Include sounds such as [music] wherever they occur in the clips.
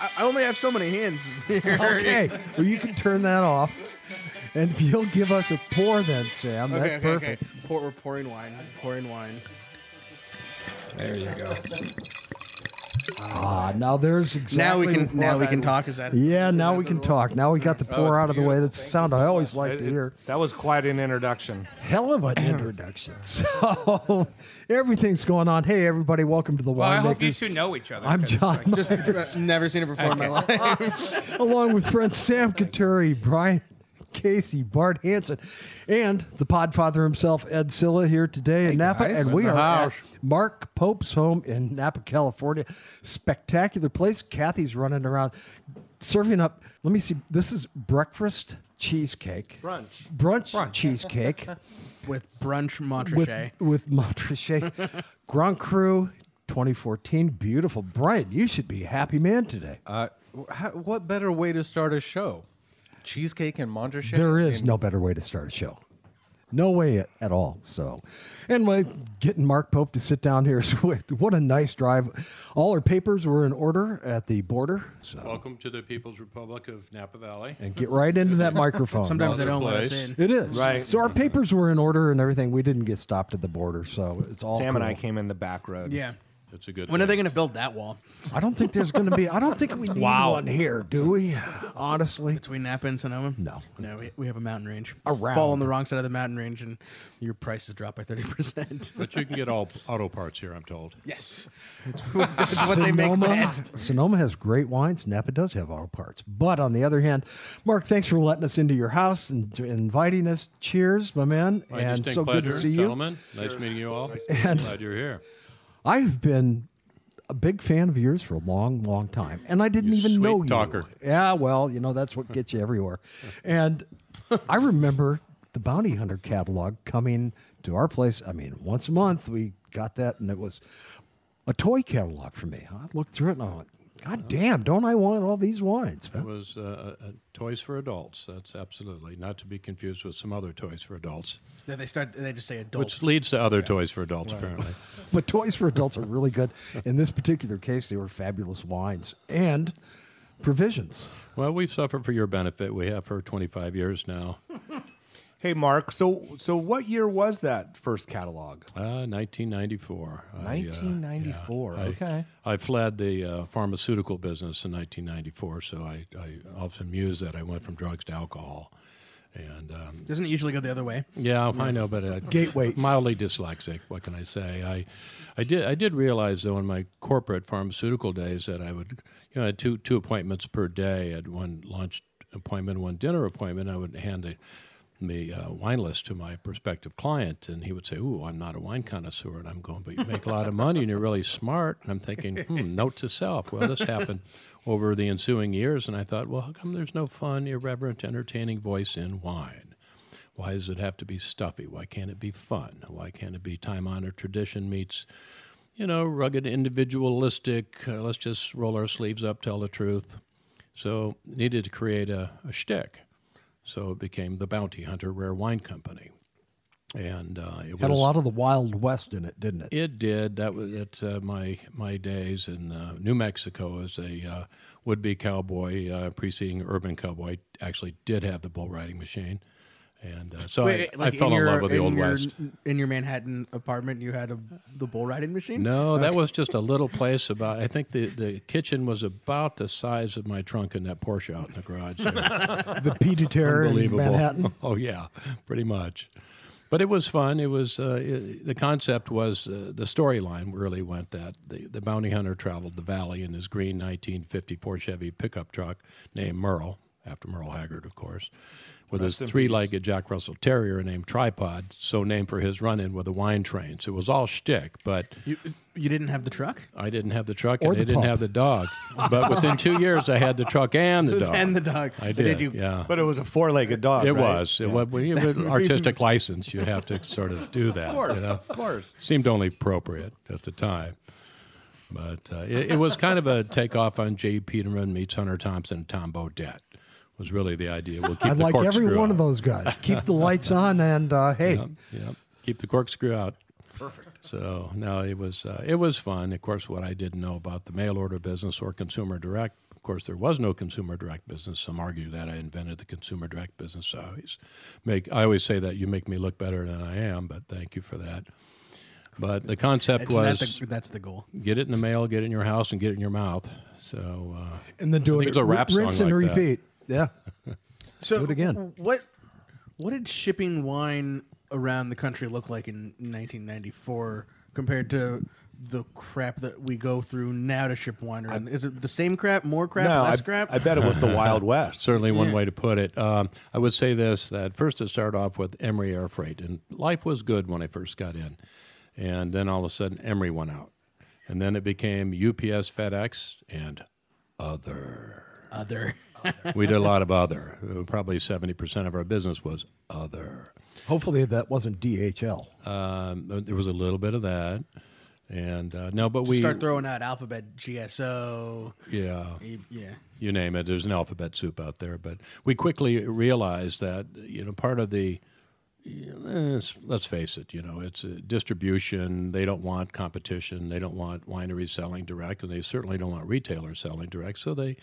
I, only have so many hands. [laughs] Okay. well, you can turn that off. And if you'll give us a pour then, Sam, that's Okay, okay, perfect. okay. Pour, we're pouring wine. Pouring wine. There you go. Ah, now there's exactly now we can. what Now we I- can talk. Is that? Yeah, now we can talk. Now we got the pour it's out of the way. That's the sound I always like to hear. that was quite an introduction. Hell of an introduction. [laughs] So everything's going on. Hey, everybody, welcome to the wild. Well, I hope you Winemakers. two know each other. I'm 'cause, John like, Just never seen it before in my life. [laughs] along with friends Sam Coturri, Brian Casey, Bart Hanson, and the podfather himself, Ed Silla, here today in Napa. guys. And we In the are at. Mark Pope's home in Napa, California. Spectacular place. Kathy's running around serving up. Let me see. This is breakfast cheesecake. Brunch. Brunch, cheesecake [laughs] With brunch with, Montrachet. with [laughs] Montrachet. Grand Cru 2014. Beautiful. Brian, you should be a happy man today. Uh, how, what better way to start a show? Cheesecake and Montrachet? There is I no better way to start a show. No way at, at all. So, and my, getting Mark Pope to sit down here, is [laughs] what what a nice drive. All our papers were in order at the border. So, Welcome to the People's Republic of Napa Valley. and get right into that microphone. Sometimes they don't let us place. in. it is Right. So our papers were in order and everything. We didn't get stopped at the border, so it's all. Sam and I cool. came in the back road. Yeah. It's a good. When are they going to build that wall I don't think there's going to be. I don't think we [laughs] need Wow. one here, do we? Honestly, between Napa and Sonoma? No. No, we, we have a mountain range. Around. Fall on the wrong side of the mountain range, and your prices drop by thirty percent. [laughs] But you can get all auto parts here, I'm told. Yes, it's, [laughs] it's what they make best. Sonoma has great wines. Napa does have auto parts. But on the other hand, Mark, thanks for letting us into your house and inviting us. Cheers, my man. My and so pleasure, good to see you. gentlemen. Nice meeting you all. And- Glad you're here. I've been a big fan of yours for a long, long time, and I didn't You even know you. talker. Yeah, well, you know that's what gets you everywhere. And I remember the Bounty Hunter catalog coming to our place. I mean, once a month we got that, and it was a toy catalog for me. I looked through it and I went, God damn, don't I want all these wines? It was uh, uh, toys for adults. That's absolutely not to be confused with some other toys for adults, Then they start. They just say adult. which leads to other toys for adults, apparently. [laughs] But toys for adults are really good. In this particular case, they were fabulous wines and provisions. Well, we've suffered for your benefit. We have for 25 years now. [laughs] Hey, Mark. So, so what year was that first catalog? Uh, 1994. I, uh, 1994, yeah, okay. I fled the uh, pharmaceutical business in 1994, so I, I often muse that I went from drugs to alcohol. And um, Doesn't it usually go the other way? yeah, I know, but uh, Gateway. mildly dyslexic. What can I say? I, I did I did realize though in my corporate pharmaceutical days that I would you know I had two two appointments per day. I had one lunch appointment, one dinner appointment. I would hand a the uh, wine list to my prospective client, and he would say, "Ooh, I'm not a wine connoisseur," and I'm going, "But you make a lot of money, and you're really smart." And I'm thinking, [laughs] "Hmm, note to self." Well, this happened over the ensuing years, and I thought, "Well, how come there's no fun, irreverent, entertaining voice in wine?" Why does it have to be stuffy? Why can't it be fun? Why can't it be time honored tradition meets, you know, rugged, individualistic, uh, let's just roll our sleeves up, tell the truth? So, needed to create a, a shtick. So, it became the Bounty Hunter Rare Wine Company. And uh, it Had was a lot of the Wild West in it, didn't it? it did. That was at uh, my my days in uh, New Mexico as a uh, would-be cowboy, uh, preceding urban cowboy. Actually, did have the bull riding machine, and uh, so Wait, I, like I fell in, your, love with the old your, west. In your Manhattan apartment, you had a the bull riding machine. No, that was just a little [laughs] place about. I think the, the kitchen was about the size of my trunk in that Porsche out in the garage. there. The pied-à-terre in Manhattan. [laughs] oh yeah, pretty much. But it was fun. It was uh, it, the concept was uh, the storyline really went that the, the bounty hunter traveled the valley in his green 1954 Chevy pickup truck named Merle, after Merle Haggard, of course, with his three-legged Jack Russell Terrier named Tripod, so named for his run-in with the wine trains. It was all shtick, but You you didn't have the truck I didn't have the truck Or and the I didn't have the dog. But within two years, I had the truck and the [laughs] dog. and the dog. I But did. you, yeah. But it was a four-legged dog. It right? was. It was [laughs] with an artistic license. You have to sort of do that. Of course, you know? of course. Seemed only appropriate at the time. But uh, it, it was kind of a takeoff on J. Peterman meets Hunter Thompson Tom Bodett was really the idea. We'll keep I the like every corkscrew one of those guys. [laughs] Keep the lights on, and uh, hey, Yep, yep. Keep the corkscrew out. Perfect. So no, it was uh, it was fun. Of course, what I didn't know about the mail order business or consumer direct. Of course, there was no consumer direct business. Some argue that I invented the consumer direct business. I always make I always say that you make me look better than I am, but thank you for that. But the concept It's- was that's, the, that's the goal. get it in the mail, get it in your house, and get it in your mouth. So uh, and then do it. it's a rap song rinse and like that. Repeat. Yeah. [laughs] So Do it again. What what did shipping wine around the country look like in 1994 compared to the crap that we go through now to ship wine around? Is it the same crap, more crap, No, I, less crap? I bet it was the [laughs] Wild West. certainly one Yeah. way to put it. Um, I would say this: that first it started off with Emery Air Freight, and life was good when I first got in, and then all of a sudden Emery went out, and then it became UPS, FedEx, and other. Other. [laughs] we did a lot of other. Uh, Probably seventy percent of our business was other. Hopefully that wasn't DHL. Um, there was a little bit of that, and uh, no, but we Start throwing out alphabet GSO. yeah. Yeah. you name it. There's an alphabet soup out there, but we quickly realized that you know part of the eh, let's face it, you know, it's uh, distribution. They don't want competition. They don't want wineries selling direct, and they certainly don't want retailers selling direct. So they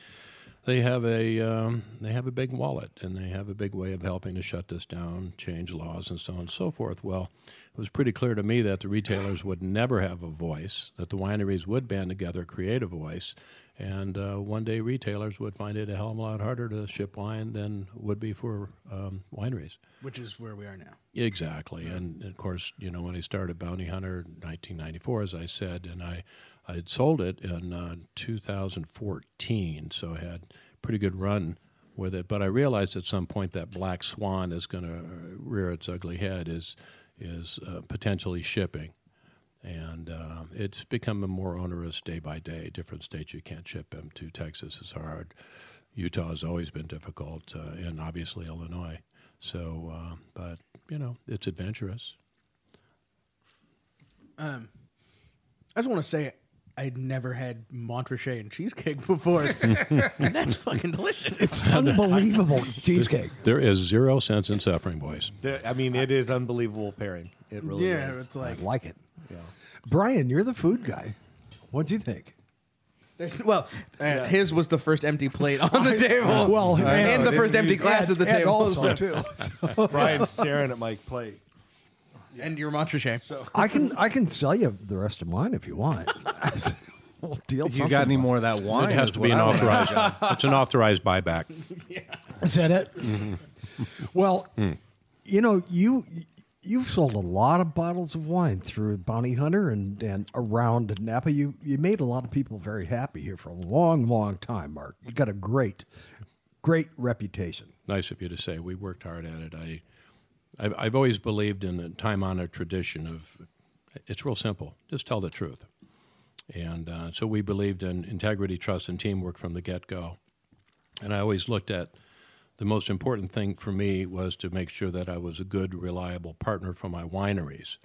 they have a um, they have a big wallet, and they have a big way of helping to shut this down, change laws, and so on and so forth. Well, it was pretty clear to me that the retailers would never have a voice, that the wineries would band together, create a voice, and uh, one day retailers would find it a hell of a lot harder to ship wine than would be for um, wineries. Which is where we are now. Exactly, and of course, you know, when I started Bounty Hunter in 1994, as I said, and I I had sold it in uh, 2014, so I had pretty good run with it. But I realized at some point that black swan is going to rear its ugly head, is is uh, potentially shipping, and uh, it's becoming more onerous day by day. Different states you can't ship them to. Texas is hard. Utah has always been difficult, uh, and obviously Illinois. So, uh, but you know, it's adventurous. Um, I just want to say I'd never had Montrachet and cheesecake [laughs] before, and that's fucking delicious. It's unbelievable [laughs] cheesecake. There is zero sense in suffering, boys. The- I mean, it is unbelievable pairing. It really yeah, is. it's like I like it. Brian, you're the food guy. What do you think? there's, well, uh, his was the first empty plate on the [laughs] table. Well, and, and- the first empty glass at the and table, also too. Brian's staring at my plate. And your Montrachet. I can I can sell you the rest of mine if you want. [laughs] we'll deal You got any more of that wine? It has to be an I wanna know. authorized. [laughs] it's an authorized buyback. [laughs] Is that it? Mm-hmm. Well, hmm. you know, you you've sold a lot of bottles of wine through Bounty Hunter and, and around Napa. You you made a lot of people very happy here for a long, long time, Mark. You got a great, great reputation. Nice of you to say. We worked hard at it. I, I've, I've always believed in a time-honored tradition of, it's real simple. Just tell the truth. And uh, so we believed in integrity, trust, and teamwork from the get-go. And I always looked at the most important thing for me was to make sure that I was a good, reliable partner for my wineries,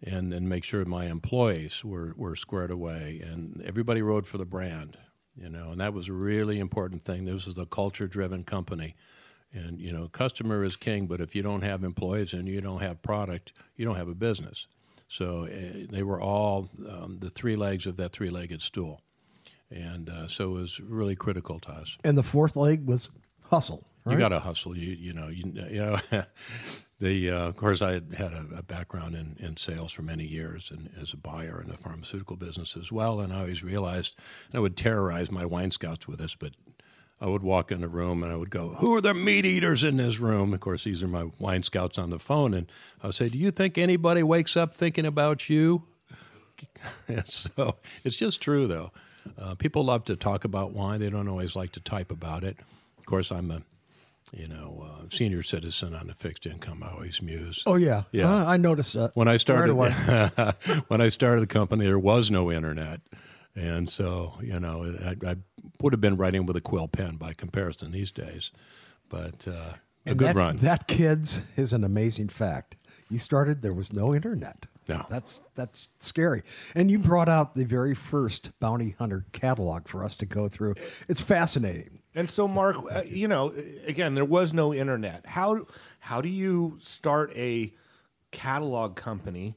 and then make sure my employees were, were squared away, and everybody rode for the brand, you know, and that was a really important thing. This was a culture-driven company, and you know, customer is king, but if you don't have employees and you don't have product, you don't have a business. So uh, they were all um, the three legs of that three-legged stool, and uh, so it was really critical to us. And the fourth leg was hustle. Right? You got to hustle. You you know you, you know. [laughs] the uh, of course I had had a, a background in, in sales for many years and as a buyer in the pharmaceutical business as well. And I always realized and I would terrorize my wine scouts with this, but I would walk in a room and I would go, "Who are the meat eaters in this room?" Of course, these are my wine scouts on the phone, and I would say, "Do you think anybody wakes up thinking about you?" [laughs] so it's just true, though. Uh, people love to talk about wine; they don't always like to type about it. of course, I'm a you know uh, senior citizen on a fixed income. I always muse. Oh yeah, Yeah. Uh, I noticed that when I started Right [laughs] when I started the company, there was no internet, and so you know I, I would have been writing with a quill pen by comparison these days. But uh, a And good that, run. That kids is an amazing fact. You started there was no internet. No. That's that's scary. And you brought out the very first bounty hunter catalog for us to go through. It's fascinating. And so, Mark, uh, you know, again, there was no internet. How how do you start a catalog company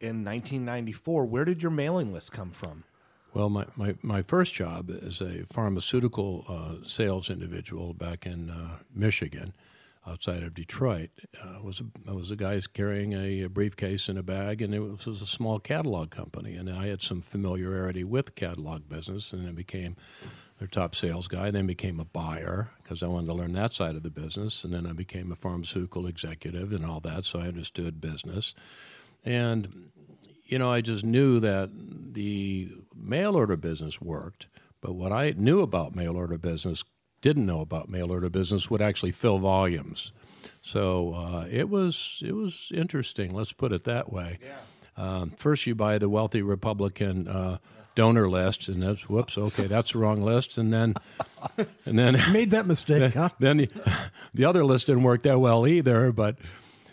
in 1994? Where did your mailing list come from? Well, my, my, my first job as a pharmaceutical uh, sales individual back in uh, Michigan, outside of Detroit, uh, was a, was a guy carrying a, a briefcase and a bag, and it was, was a small catalog company. And I had some familiarity with catalog business, and I became their top sales guy. Then became a buyer because I wanted to learn that side of the business, and then I became a pharmaceutical executive and all that. So I understood business, and you know, I just knew that the mail order business worked, but what I knew about mail order business, didn't know about mail order business, would actually fill volumes. So uh, it was it was interesting. Let's put it that way. Um, first, you buy the wealthy Republican uh, donor list, and that's whoops, okay, that's the wrong list, and then and then [laughs] Made that mistake, huh? [laughs] then the, [laughs] the other list didn't work that well either, but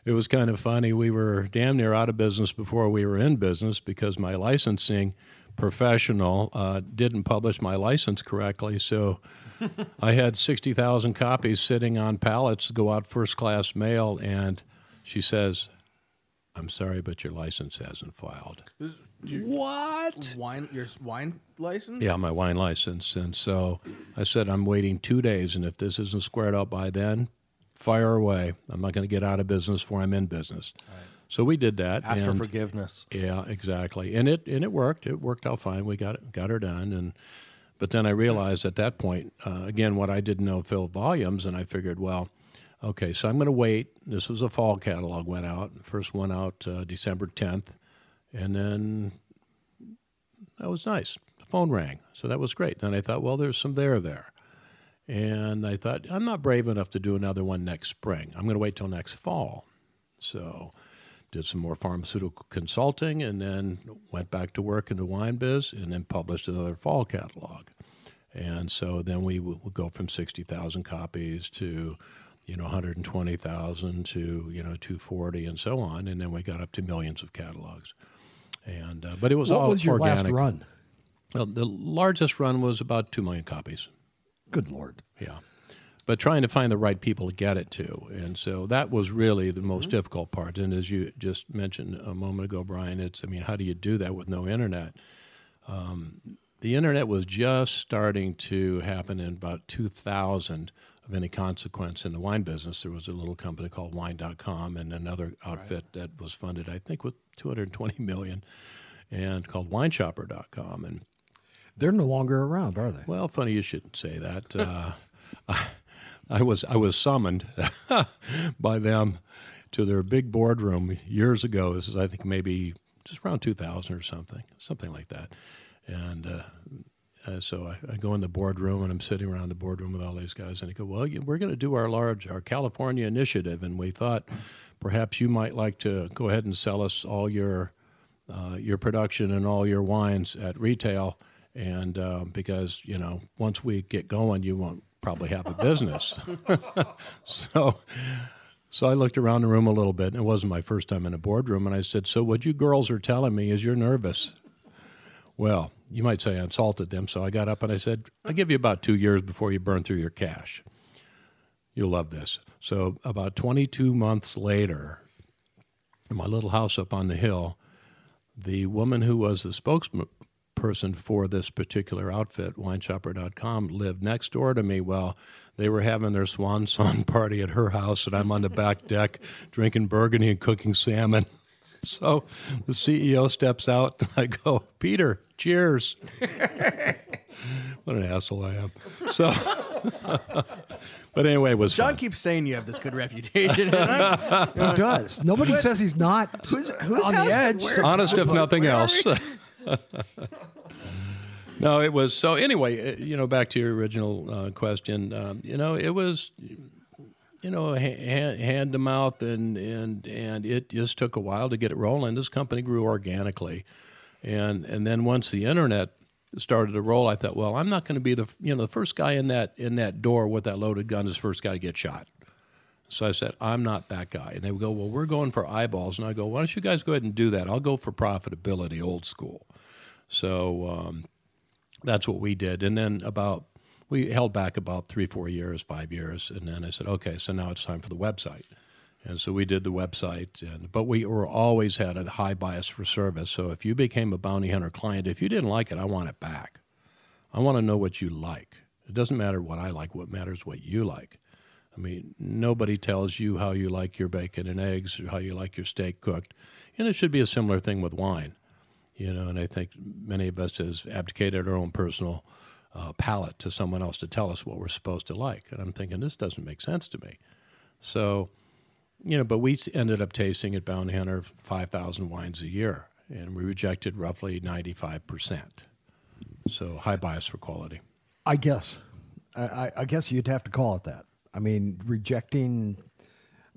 it was kind of funny. We were damn near out of business before we were in business because my licensing professional uh, didn't publish my license correctly. So [laughs] I had 60,000 copies sitting on pallets to go out first class mail, and she says, I'm sorry, but your license hasn't filed. What? Wine? Your wine license? Yeah, my wine license. And so I said, I'm waiting two days, and if this isn't squared out by then, fire away. I'm not going to get out of business before I'm in business. So we did that. Ask for forgiveness. Yeah, exactly. And it and it worked. It worked out fine. We got it, got her done. And but then I realized at that point, uh, again, what I didn't know filled volumes, and I figured, well, okay, so I'm going to wait. This was a fall catalog went out. First one out uh, December 10th, and then that was nice. The phone rang, so that was great. Then I thought, well, there's some there there. And I thought, I'm not brave enough to do another one next spring. I'm going to wait till next fall. So did some more pharmaceutical consulting and then went back to work in the wine biz and then published another fall catalog. And so then we would go from 60,000 copies to, you know, 120,000 to, you know, 240 and so on. And then we got up to millions of catalogs. And, uh, but it was What all was your organic. last run? Well, the largest run was about 2 million copies. Good lord. Yeah. But trying to find the right people to get it to. And so that was really the most difficult part. And as you just mentioned a moment ago, Brian, it's, I mean, how do you do that with no internet? Um, the internet was just starting to happen in about 2000 of any consequence in the wine business. There was a little company called wine.com and another outfit that was funded, I think, with 220 million and called wineshopper.com. And They're no longer around, are they? well, funny you should say that. Uh, [laughs] I, was I was summoned [laughs] by them to their big boardroom years ago. This is I think maybe just around 2000 or something, something like that. And uh, uh, so I, I go in the boardroom and I'm sitting around the boardroom with all these guys, and they go, "Well, we're going to do our large our California initiative, and we thought perhaps you might like to go ahead and sell us all your." uh, your production and all your wines at retail, and uh, because you know once we get going, you won't probably have a business. [laughs] so, so I looked around the room a little bit, and it wasn't my first time in a boardroom, and I said, "So what you girls are telling me is you're nervous." Well, you might say I insulted them, so I got up and I said, "I'll give you about two years before you burn through your cash." You'll love this. So, about 22 months later, in my little house up on the hill, the woman who was the spokesperson for this particular outfit, wineshopper.com, lived next door to me Well, they were having their swan song [laughs] party at her house, and I'm on the back deck drinking burgundy and cooking salmon. [laughs] So the CEO steps out, and I go, Peter, cheers. [laughs] what an asshole I am. So, but anyway, it was John fun. keeps saying you have this good reputation. He does. Nobody says he's not who's, who's on the edge. where- honest if nothing else. No, it was so. Anyway, uh, you know, back to your original uh, question. Um, you know, it was, you know, hand, hand to mouth, and and and it just took a while to get it rolling. This company grew organically, and and then once the internet started to roll, I thought, well, I'm not going to be the you know the first guy in that in that door with that loaded gun is the first guy to get shot. So I said, I'm not that guy. And they would go, Well, we're going for eyeballs. And I go, Why don't you guys go ahead and do that? I'll go for profitability, old school. So um, that's what we did. And then about, we held back about three, four years, five years. And then I said, Okay, so now it's time for the website. And so we did the website, and, but we were always had a high bias for service. So if you became a bounty hunter client, if you didn't like it, I want it back. I want to know what you like. It doesn't matter what I like. What matters what you like. I mean, nobody tells you how you like your bacon and eggs or how you like your steak cooked. And it should be a similar thing with wine, you know. And I think many of us has abdicated our own personal uh, palate to someone else to tell us what we're supposed to like. And I'm thinking this doesn't make sense to me. So, you know, but we ended up tasting at Bounty Hunter 5,000 wines a year, and we rejected roughly 95 percent. So high bias for quality. I guess. I, I guess you'd have to call it that. I mean, rejecting.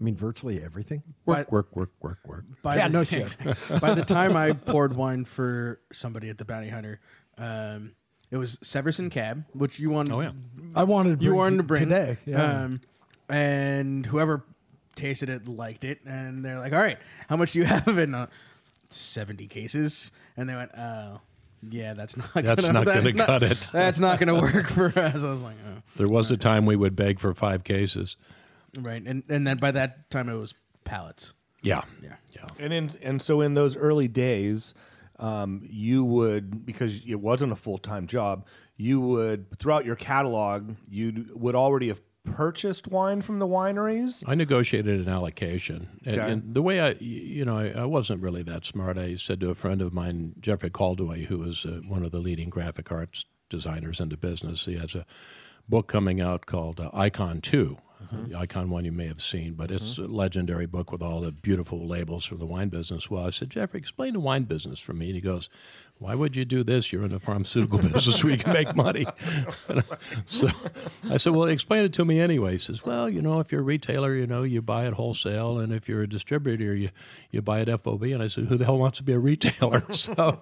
I mean, virtually everything. Work, work, work, work, work. By Yeah, the, no [laughs] shit. by the time I [laughs] poured wine for somebody at the Bounty Hunter, um, it was Severson Cab, which you wanted. Oh yeah. I wanted to you bring wanted to bring today. Yeah. Um, and whoever tasted it liked it, and they're like, "All right, how much do you [laughs] have of it?" Uh, Seventy cases, and they went, "Oh, yeah, that's not. That's gonna, not gonna not- cut it." That's not going to work for us." I was like, "Oh." There was a time we would beg for five cases. Right, and and then by that time it was pallets. Yeah. Yeah. Yeah. And in and so in those early days, um, you would because it wasn't a full time job. You would throughout your catalog, you would already have purchased wine from the wineries. I negotiated an allocation, and, Okay. and the way I, you know, I, I wasn't really that smart. I said to a friend of mine, Jeffrey Caldewey, who is uh, one of the leading graphic arts designers in the business. He has a book coming out called uh, Icon Two. Uh-huh. The Icon one you may have seen, but it's uh-huh. a legendary book with all the beautiful labels from the wine business. Well, I said, Jeffrey, explain the wine business for me. And he goes, Why would you do this? You're in the pharmaceutical [laughs] business where you can make money. [laughs] so I said, Well, explain it to me anyway. He says, Well, you know, if you're a retailer, you know, you buy it wholesale, and if you're a distributor, you, you buy it FOB. And I said, Who the hell wants to be a retailer? [laughs] so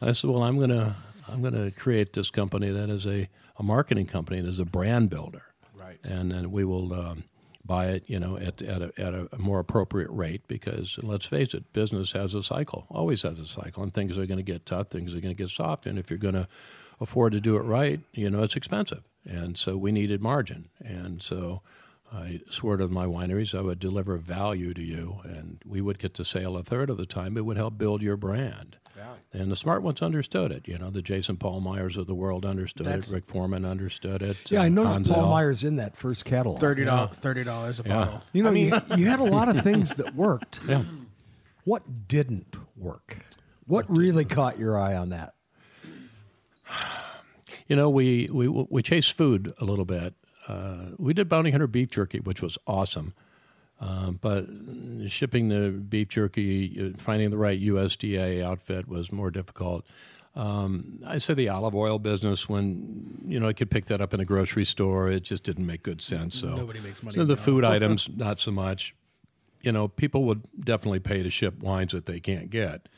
I said, Well, I'm gonna I'm gonna create this company that is a, a marketing company and is a brand builder. Right. And then we will um, buy it, you know, at, at, a, at a more appropriate rate because let's face it, business has a cycle, always has a cycle, and things are going to get tough, things are going to get soft, and if you're going to afford to do it right, you know, it's expensive, and so we needed margin, and so. I swore to my wineries I would deliver value to you, and we would get to sale a third of the time. It would help build your brand. And the smart ones understood it. You know, the Jayson Pahlmeyers of the world understood That's- it. Rick Forman understood it. yeah, I uh, noticed Paul Hansel. Myers in that first catalog. Thirty dollars, thirty dollars a Yeah. bottle. You know, you, you had a [laughs] lot of things that worked. Yeah. What didn't work? What really caught your eye on that? You know, we we we chased food a little bit. Uh, we did bounty hunter beef jerky, which was awesome. Um, but shipping the beef jerky, uh, finding the right USDA outfit was more difficult. Um, I say the olive oil business when you know I could pick that up in a grocery store, it just didn't make good sense. So Nobody makes money So the food [laughs] items, not so much. You know, people would definitely pay to ship wines that they can't get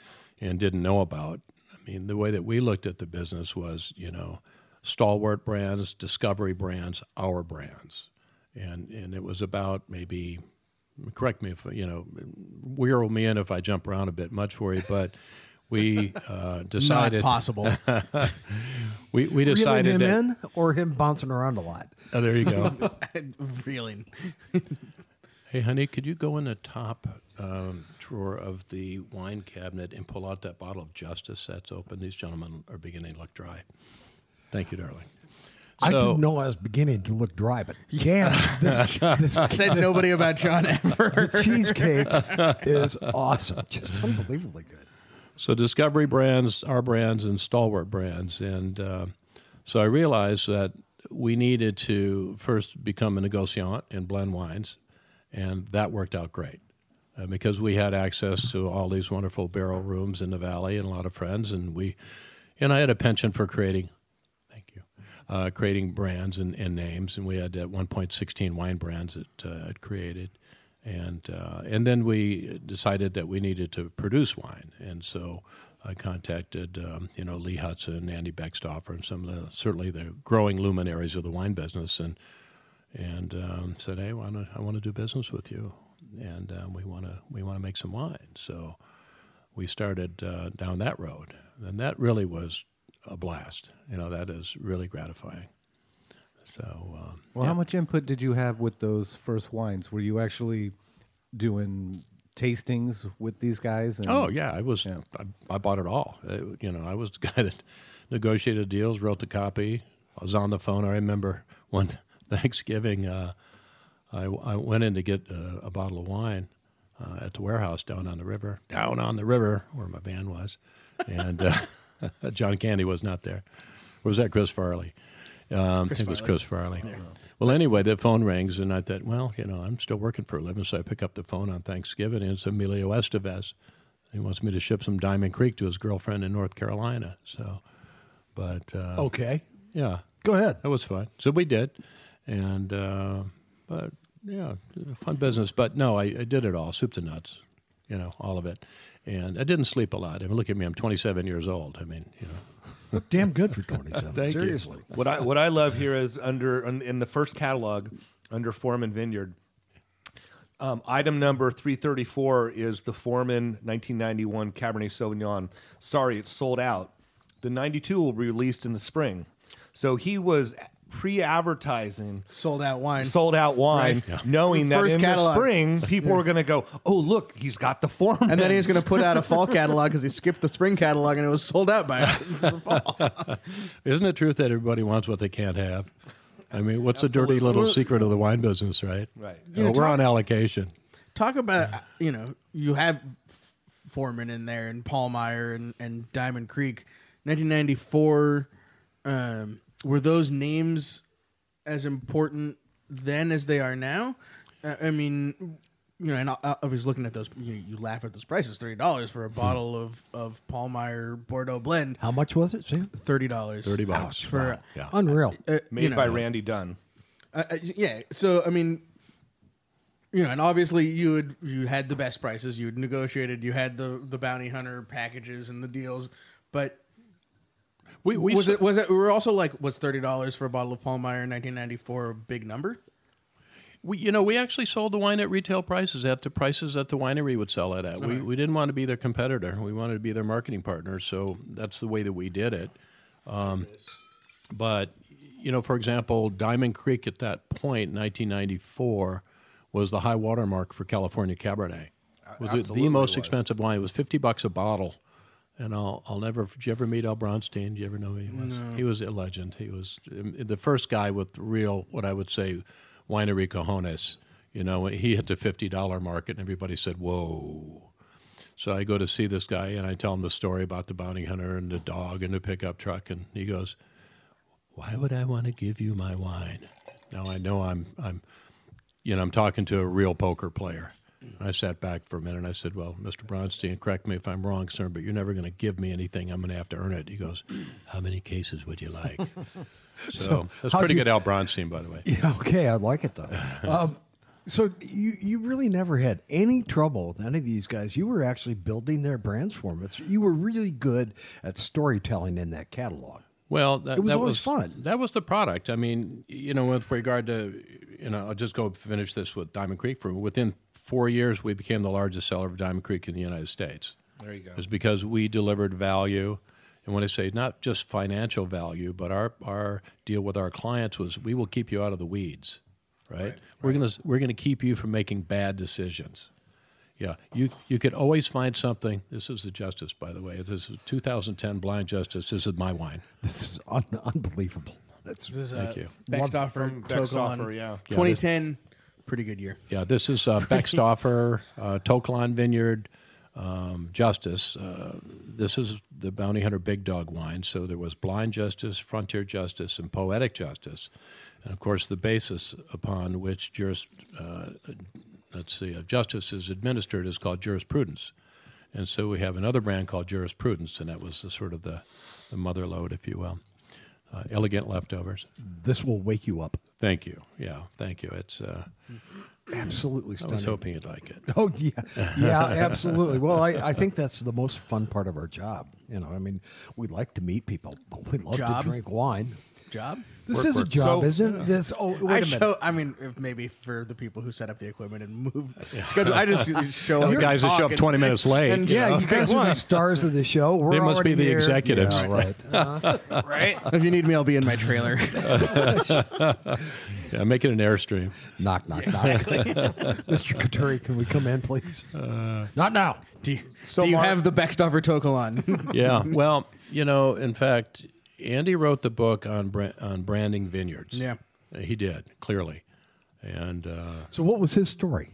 and didn't know about. I mean, the way that we looked at the business was, you know, stalwart brands, discovery brands, our brands, and and it was about maybe. Correct me if you know, wheel me in if I jump around a bit much for you, but we [laughs] uh, Not decided possible. [laughs] we, we Reeling decided him that in or him bouncing around a lot? oh, there you go. [laughs] Reeling. Hey, honey, could you go in the top um, drawer of the wine cabinet and pull out that bottle of Justice that's open? These gentlemen are beginning to look dry. Thank you, darling. I So- didn't know I was beginning to look dry, but [laughs] damn, this, [laughs] this Said nobody about John [laughs] ever. the cheesecake is awesome. Just unbelievably good. So Discovery brands, our brands, and Stalwart brands, and uh, so I realized that we needed to first become a negociant and blend wines, and that worked out great uh, because we had access to all these wonderful barrel rooms in the valley and a lot of friends, and we, and I had a penchant for creating Thank you. Uh, creating brands and, and names, and we had at one point 16 wine brands that uh, had created, and uh, and then we decided that we needed to produce wine, and so I contacted um, you know Lee Hudson, Andy Beckstoffer, and some of the certainly the growing luminaries of the wine business, and and um, said, hey, don't, I want to do business with you, and um, we want to we want to make some wine, so we started uh, down that road, and that really was a blast. You know, that is really gratifying. So, um, Well, yeah. how much input did you have with those first wines? Were you actually doing tastings with these guys? And, Oh yeah, I was. Yeah. I, I bought it all. Uh, you know, I was [laughs] the guy that negotiated deals, wrote the copy. I was on the phone. I remember one [laughs] Thanksgiving, uh, I, I went in to get uh, a bottle of wine uh, at the warehouse down on the river, down on the river where my van was, and uh, [laughs] [laughs] John Candy was not there. Or was that Chris Farley? Um, I think it was Chris Farley. Well, anyway, the phone rings, and I thought, well, you know, I'm still working for a living, so I pick up the phone on Thanksgiving, and it's Emilio Estevez. He wants me to ship some Diamond Creek to his girlfriend in North Carolina. So, but uh, Okay. yeah, Go ahead. that was fun. So we did, and uh, but yeah, fun business. But no, I, I did it all, soup to nuts, you know, all of it. And I didn't sleep a lot. I mean, look at me, I'm 27 years old. I mean, you know, [laughs] Damn good for 27. [laughs] Thank you. Seriously. What I what I love here is under in in the first catalog under Forman Vineyard. Um, item number 334 is the Forman 1991 Cabernet Sauvignon. Sorry, it's sold out. The 92 will be released in the spring. So he was pre-advertising Sold out wine. sold out wine, knowing that in catalog. the spring people were going to go, "Oh, look, he's got the Forman." and then he was going to put out a fall catalog because he skipped the spring catalog and it was sold out by the fall. [laughs] isn't it truth that everybody wants what they can't have? I mean, what's the dirty little secret of the wine business, right? Right. You know, we're on allocation. Talk about uh, you know you have F- Forman in there and Pahlmeyer and, and Diamond Creek, 1994. Um, were those names as important then as they are now? Uh, I mean, you know, and I, I was looking at those. You, you laugh at those prices: thirty dollars for a bottle of of Pahlmeyer Bordeaux blend. How much was it, Sam? Thirty dollars. 30 bucks. for Yeah. Unreal. uh, Made you know, by Randy Dunn. uh, uh, yeah. So I mean, you know, and obviously you had you had the best prices. You had negotiated. You had the the bounty hunter packages and the deals. But We, we was it was it? We were also like, was thirty dollars for a bottle of Meyer in 1994 a big number? We, you know, we actually sold the wine at retail prices, at the prices that the winery would sell it at. We, we didn't want to be their competitor. We wanted to be their marketing partner. So that's the way that we did it. Um, but, you know, for example, Diamond Creek at that point, 1994, was the high water mark for California Cabernet. Was it the most was. expensive expensive wine? It was 50 bucks a bottle. And I'll, I'll never. Did you ever meet Al Brounstein? Did you ever know who he was? He was a legend. He was um, the first guy with real, what I would say, winery cojones. You know, he hit the fifty dollar market, and everybody said, "Whoa!" So I go to see this guy, and I tell him the story about the bounty hunter and the dog and the pickup truck, and he goes, "Why would I want to give you my wine?" Now I know I'm, I'm, you know, I'm talking to a real poker player. I sat back for a minute and I said, Well, Mr. Brounstein, correct me if I'm wrong, sir, but you're never going to give me anything. I'm going to have to earn it. He goes, How many cases would you like? [laughs] so, that's how'd pretty you- good Al Brounstein, by the way. Yeah, okay, I like it though. [laughs] um, so you you really never had any trouble with any of these guys. You were actually building their brands for them. It's, you were really good at storytelling in that catalog. Well, that, It was that always was fun. That was the product. I mean, you know, with regard to, you know, I'll just go finish this with Diamond Creek. For within four years, we became the largest seller of Diamond Creek in the United States. There you go. It was because we delivered value, and when I say not just financial value, but our our deal with our clients was we will keep you out of the weeds, right? We're gonna we're gonna keep you from making bad decisions. Yeah, you you could always find something. This is the justice, by the way. This is 2010 blind justice. This is my wine. This is un- unbelievable. That's This is Thank uh, you. Beckstoffer, From To Kalon. Beckstoffer, yeah. 2010, pretty good year. Yeah, this is uh, [laughs] Beckstoffer, uh, To Kalon Vineyard, um, Justice. Uh, this is the Bounty Hunter Big Dog wine. So there was Blind Justice, Frontier Justice, and Poetic Justice. And of course, the basis upon which juris, uh, let's see, uh, justice is administered is called jurisprudence. And so we have another brand called jurisprudence, and that was the sort of the, the mother lode, if you will. Uh, elegant leftovers. This will wake you up. Thank you. Yeah, thank you. It's. Uh, Absolutely stunning. I stunning. was hoping you'd like it. Oh yeah, yeah, absolutely. Well, I, I think that's the most fun part of our job. You know, I mean, we like to meet people, but we love Job? to drink wine. Job. This Work, is a job, So- isn't it? This. Oh, wait I a minute. show. I mean, if maybe for the people who set up the equipment and move [laughs] schedule, I just show up. The guys that show up 20 and- minutes late. and- yeah, you guys are the stars of the show. We're They must be the here. executives. Yeah, right. [laughs] Uh, right. If you need me, I'll be in my trailer. [laughs] Yeah, make it an airstream. knock, knock, knock. Mr. Coturri, can we come in, please? Not now. do you, So do you Mark- have the Beckstoffer To Kalon? Yeah. Well, you know, in fact, Andy wrote the book on bra- on branding vineyards. Yeah. Uh, he did clearly, and uh, So, what was his story?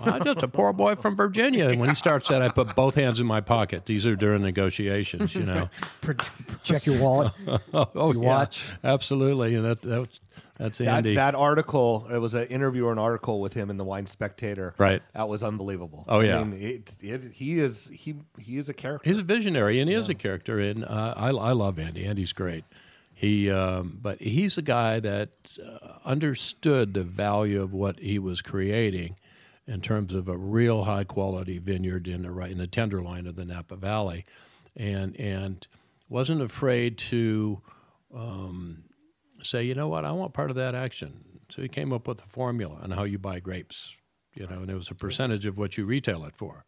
I'm just a poor boy from Virginia. And when he starts that, I put both hands in my pocket. These are during negotiations, you know. [laughs] Check your wallet. [laughs] oh, You yeah, watch? absolutely, and that that's that's That, Andy. that article, it was an interview or an article with him in the Wine Spectator. Right. That was unbelievable. Oh, yeah. I mean, it, it, he is he he is a character. He's a visionary, and he is a character, and uh, I, I love Andy. Andy's great. He, um, but he's a guy that uh, understood the value of what he was creating in terms of a real high quality vineyard in the right in the tenderloin of the Napa Valley, and and wasn't afraid to um, say, you know what, I want part of that action. So he came up with a formula on how you buy grapes, you know, and it was a percentage of what you retail it for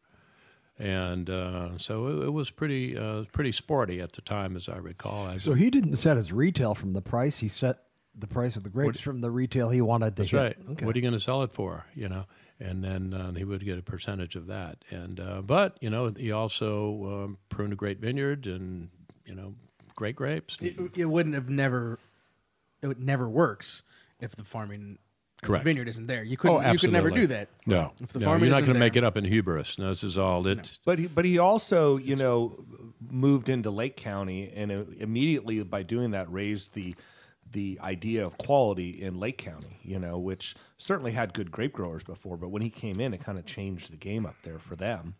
and uh, so it, it was pretty uh, pretty sporty at the time, as I recall. I, So, he didn't set his retail from the price. He set the price of the grapes from the retail he wanted to that's hit. right. Okay. What are you going to sell it for? You know, and then uh, he would get a percentage of that. And uh, but you know, he also um, pruned a great vineyard and you know, great grapes. it, it wouldn't have never. It never works if the farming if the Correct. vineyard isn't there. You couldn't. oh, you could never do that. No, If the no, farming you're not going to make it up in hubris. No, this is all it. But he, but he also, you know, moved into Lake County, and uh, immediately by doing that, raised the the idea of quality in Lake County. You know, which certainly had good grape growers before, but when he came in, it kind of changed the game up there for them.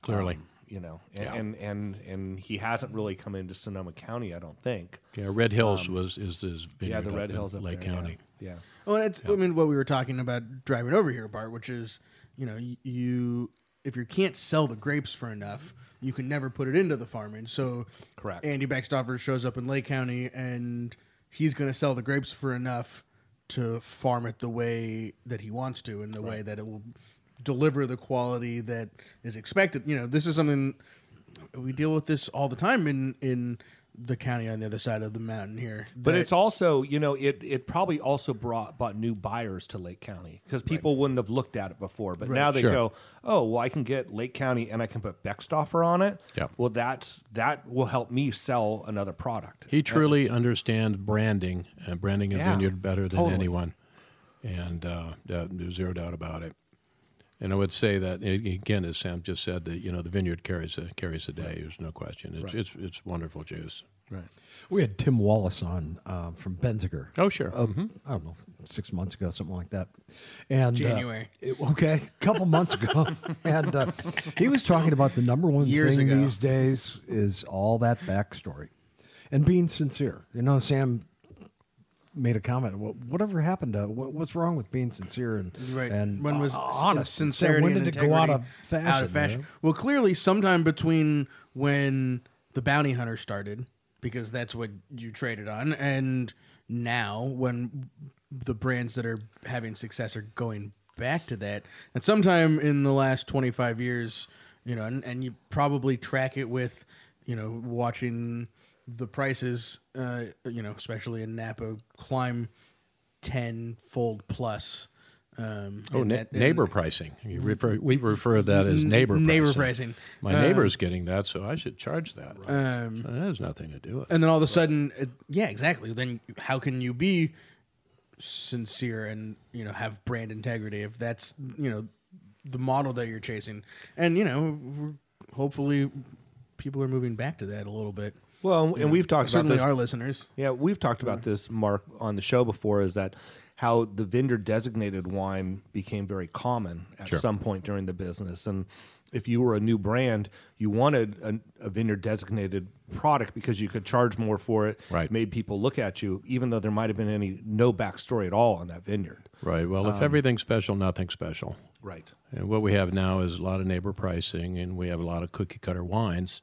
Clearly. Um, you know, and, and and and he hasn't really come into Sonoma County, I don't think. Yeah, Red Hills um, was is his vineyard. yeah, the up Red in Hills up Lake there. County. Yeah. Well, it's. I mean, what we were talking about driving over here, Bart, which is, you know, you if you can't sell the grapes for enough, you can never put it into the farming. So, Correct. Andy Beckstoffer shows up in Lake County, and he's going to sell the grapes for enough to farm it the way that he wants to, in the way that it will deliver the quality that is expected. You know, this is something we deal with this all the time in in the county on the other side of the mountain here. But it's also, you know, it it probably also brought brought new buyers to Lake County because people wouldn't have looked at it before. But now they Sure. go, oh, well, I can get Lake County and I can put Beckstoffer on it. Yep. Well, that's that will help me sell another product. He truly understands branding and branding a Yeah, vineyard better than totally. anyone, and uh, yeah, there's zero doubt about it. And I would say that again, as Sam just said, that you know the vineyard carries the carries the day. There's no question. It's it's it's wonderful juice. Right. We had Tim Wallace on um, from Benziger. Oh sure. uh, I don't know, six months ago, something like that. And uh, January. it- okay, a [laughs] couple months ago, [laughs] and uh, he was talking about the number one Years thing ago. these days is all that backstory and being sincere. You know, Sam made a comment. "Wha- Whatever happened to what, what's wrong with being sincere and Right. and when was uh, honest? sincerity when and did it go out of fashion? Out of fashion. you know? Well, clearly, sometime between when the bounty hunter started, because that's what you traded on, and now when the brands that are having success are going back to that, and sometime in the last twenty five years, you know, and, and you probably track it with, you know, watching the prices, uh, you know, especially in Napa, climb tenfold plus. Um, Oh, na- that- neighbor pricing. You refer, we refer to that as neighbor N- neighbor pricing. pricing. My Uh, neighbor's getting that, so I should charge that. Um, that has nothing to do with it. and then all of a sudden, it, yeah, exactly. Then how can you be sincere and you know have brand integrity if that's you know the model that you're chasing? And you know, hopefully, people are moving back to that a little bit. Well, and we've talked about Certainly, this. our listeners. Yeah, we've talked about this, Mark, on the show before. Is that how the vineyard designated wine became very common at some point during the business. And if you were a new brand, you wanted a, a vineyard designated product because you could charge more for it. Right. Made people look at you, even though there might have been any no backstory at all on that vineyard. Right. Well, if um, everything's special, nothing's special. Right. And what we have now is a lot of neighbor pricing, and we have a lot of cookie cutter wines.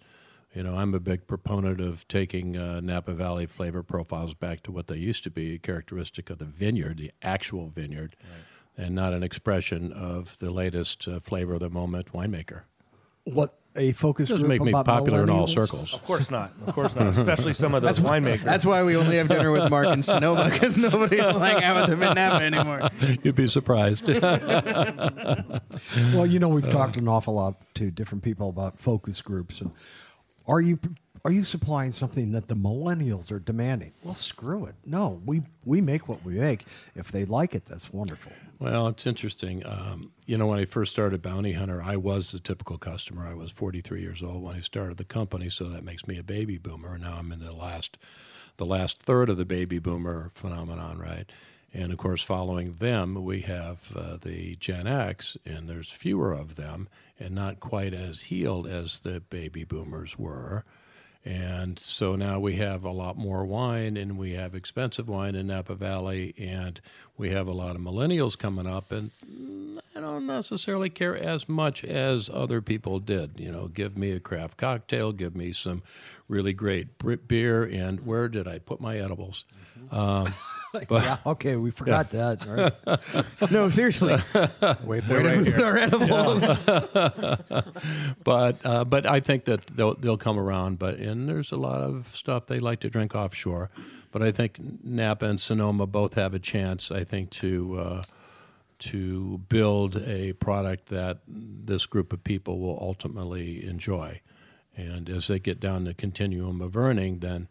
You know, I'm a big proponent of taking uh, Napa Valley flavor profiles back to what they used to be, characteristic of the vineyard, the actual vineyard, and not an expression of the latest uh, flavor of the moment winemaker. What a focus It doesn't group make me popular in all circles. Of course not. Of course not. [laughs] Especially some of those winemakers. That's why we only have dinner with Mark in Sonoma because nobody's will hang out with him in Napa anymore. You'd be surprised. [laughs] Well, you know, we've talked an awful lot to different people about focus groups, and are you are you supplying something that the millennials are demanding? Well, screw it. No, we we make what we make. If they like it, that's wonderful. Well, it's interesting. Um, you know, when I first started Bounty Hunter, I was the typical customer. I was 43 years old when I started the company, so that makes me a baby boomer. Now I'm in the last, the last third of the baby boomer phenomenon, right? And of course, following them, we have uh, the Gen X, and there's fewer of them, and not quite as healed as the baby boomers were. And so now we have a lot more wine, and we have expensive wine in Napa Valley, and we have a lot of millennials coming up, and I don't necessarily care as much as other people did. You know, give me a craft cocktail, give me some really great beer, and where did I put my edibles? Um, [laughs] but yeah, okay, we forgot that. Right? [laughs] No, seriously. Wait Where there, did we right put here. our [laughs] edibles? but uh, but I think that they'll they'll come around. But and there's a lot of stuff they like to drink offshore. But I think Napa and Sonoma both have a chance. I think to uh, to build a product that this group of people will ultimately enjoy. And as they get down the continuum of earning, then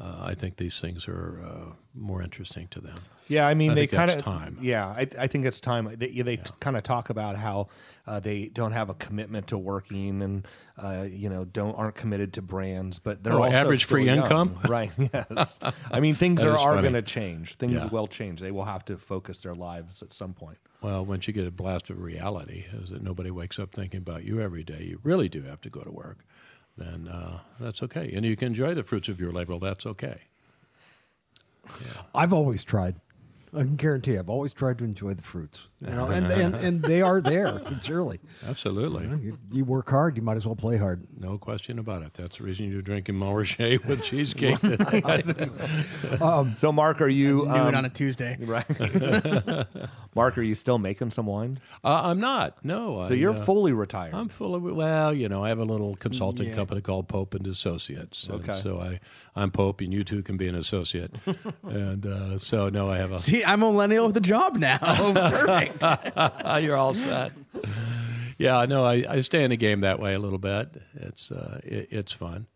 uh, I think these things are uh, more interesting to them. Yeah, I mean, I they kind of time. Yeah, I, I think it's time. They, they kind of talk about how uh, they don't have a commitment to working, and uh, you know, don't aren't committed to brands, but they're Oh, also average free young. income? [laughs] right? [laughs] Yes, I mean, things are, are going to change. Things Yeah. will change. They will have to focus their lives at some point. Well, once you get a blast of reality, is that nobody wakes up thinking about you every day, you really do have to go to work, then uh, that's okay. And you can enjoy the fruits of your labor, that's okay. I've always tried. I can guarantee. I've always tried to enjoy the fruits, you know, and and, and they are there [laughs] sincerely. Absolutely. You, you work hard, you might as well play hard. No question about it. That's the reason you're drinking Montrachet [laughs] with cheesecake today. [laughs] So, Mark, are you Knew um, it on a Tuesday. right? Mark, are you still making some wine? uh, I'm not. No. So I, you're uh, fully retired. I'm full of well, you know, I have a little consulting Yeah. company called Pope and Associates. And Okay. so I, I'm Pope, and you too can be an associate. and uh, so no, I have a. See, I'm a millennial with a job now. [laughs] Perfect. [laughs] You're all set. yeah, no, I, I stay in the game that way a little bit. It's uh, it, it's fun.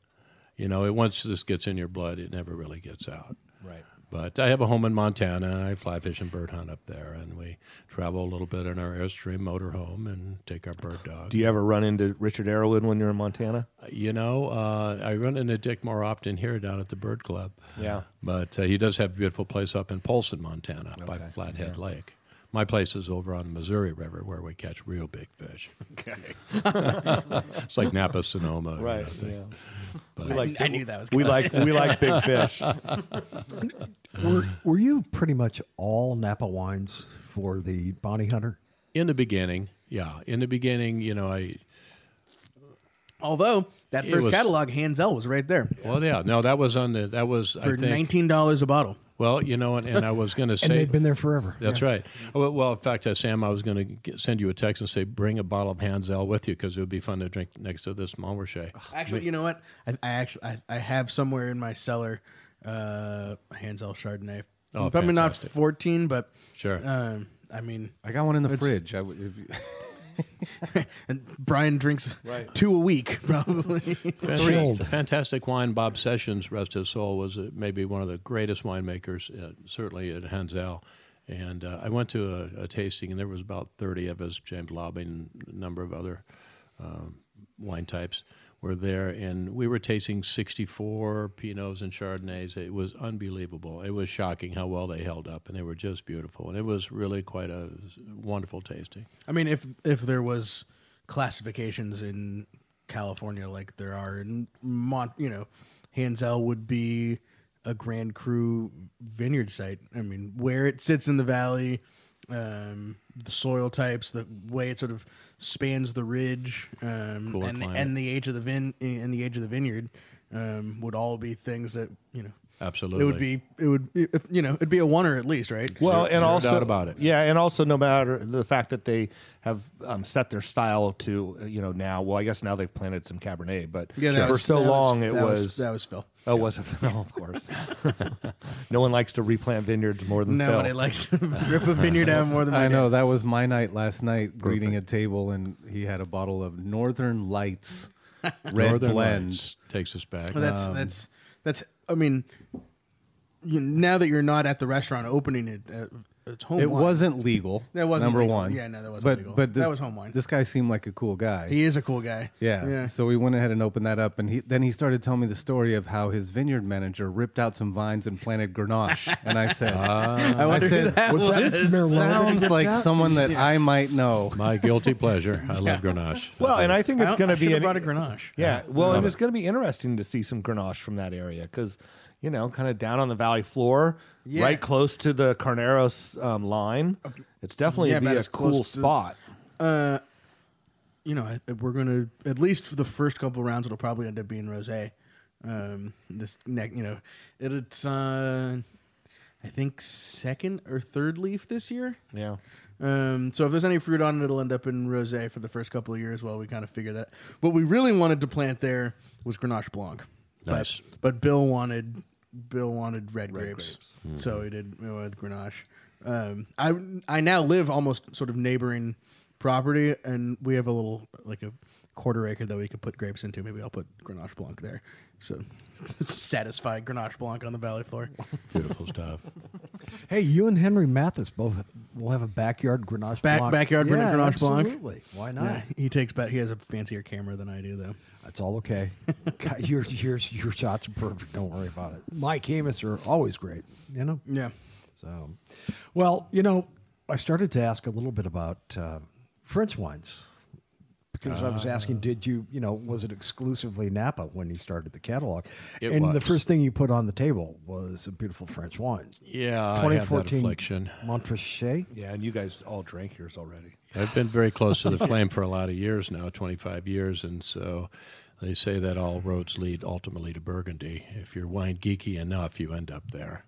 You know, it, once this gets in your blood, it never really gets out. right. But I have a home in Montana, and I fly fish and bird hunt up there, and we travel a little bit in our Airstream motorhome and take our bird dog. Do you ever run into Richard Arrowood when you're in Montana? You know, uh, I run into Dick more often here down at the Bird Club. Yeah. But uh, he does have a beautiful place up in Polson, Montana, by Okay, Flathead Lake. My place is over on the Missouri River where we catch real big fish. Okay. [laughs] It's like Napa Sonoma. you Right. know, Yeah. [laughs] but- We like, [laughs] I knew that was we like we like big fish. Were, were you pretty much all Napa wines for the Bounty Hunter? in the beginning, yeah. In the beginning, you know, I Although that It first was- catalog, Hanzell, was right there well, yeah. No, that was on the that was I for think. nineteen dollars a bottle. Well, you know, and, and I was going [laughs] to say And they've been there forever. That's right. Well, well, in fact, uh, Sam, I was going to send you a text and say bring a bottle of Hanzell with you because it would be fun to drink next to this Montrachet. Actually, you know what? I, I actually I, I have somewhere in my cellar uh, Hanzell Chardonnay. Oh, Probably fantastic. not fourteen, but Sure. Um, I mean, I got one in the fridge. I would, if you, and Brian drinks Right. two a week, probably. Fantastic, fantastic wine. Bob Sessions, rest his soul, was uh, maybe one of the greatest winemakers, uh, certainly at Hanzell. And uh, I went to a, a tasting, and there was about 30 of us, James Laube and a number of other um, wine types. Were there, and we were tasting 64 Pinots and Chardonnays. It was unbelievable. It was shocking how well they held up, and they were just beautiful. And it was really quite a wonderful tasting. I mean, if if there was classifications in California like there are in Mont, you know, Hanzell would be a Grand Cru vineyard site. I mean, where it sits in the valley, um, the soil types, the way it sort of spans the ridge, um, Cooler and climate. and the age of the vin and the age of the vineyard um, would all be things that you know. Absolutely. It would be. It would. If, you know. It'd be a oneer at least, right? Well, and also doubt about it. Yeah, and also no matter the fact that they have um, set their style to uh, you know now. Well, I guess now they've planted some Cabernet, but Yeah, for was- so long was, it that was. that was Phil. Oh, was it? No, of course. [laughs] no one likes to replant vineyards more than Nobody Phil. likes to [laughs] rip a vineyard down more than I we do. know that was my night last night, greeting a table, and he had a bottle of Northern Lights [laughs] red Northern blend. Lights takes us back. Well, that's Um, that's that's. I mean, you, now that you're not at the restaurant opening it, uh, it's home. It wine. wasn't legal. That wasn't number legal. one. Yeah, no, that wasn't but, legal. But That was home wine. This guy seemed like a cool guy. He is a cool guy. yeah. Yeah. So we went ahead and opened that up, and he then he started telling me the story of how his vineyard manager ripped out some vines and planted Grenache, and I said, [laughs] ah. I I said, that Was was. that Merlot sounds like out? someone that I might know. My guilty [laughs] pleasure. I love Grenache. Well, and I think it's going to be should've an, brought a Grenache. Yeah, well, and Love it's going to be interesting to see some Grenache from that area because, you know, kind of down on the valley floor, Yeah. right close to the Carneros um, line. It's definitely Yeah, be a cool to- spot. Uh, you know, we're gonna at least for the first couple rounds, it'll probably end up being rosé. Um, this neck, you know, it, it's uh, I think second or third leaf this year. Yeah. Um, so if there's any fruit on it, it'll end up in rosé for the first couple of years. While we kind of figure that. What we really wanted to plant there was Grenache Blanc. Nice. But, but Bill wanted Bill wanted red, Red grapes, grapes. so he did we went with Grenache. Um, I I now live almost sort of neighboring property, and we have a little like a quarter acre that we could put grapes into. Maybe I'll put Grenache Blanc there. So [laughs] satisfy Grenache Blanc on the valley floor. Beautiful stuff. [laughs] Hey, you and Henry Mathis both will have a backyard Grenache Back- Blanc. backyard yeah, Grenache Blanc? Absolutely. Why not? Yeah, he takes back. He has a fancier camera than I do, though. That's all okay. [laughs] God, your, your, your shots are perfect. Don't worry about it. My Camus are always great, you know? Yeah. So, well, you know, I started to ask a little bit about uh, French wines because I was asking, did you, you know, was it exclusively Napa when you started the catalog? It and the first thing you put on the table was a beautiful French wine. Yeah, I have that 2014 affliction. Montrachet. Yeah, and you guys all drank yours already. I've been very close to the flame for a lot of years now, 25 years, and so they say that all roads lead ultimately to Burgundy. If you're wine geeky enough, you end up there.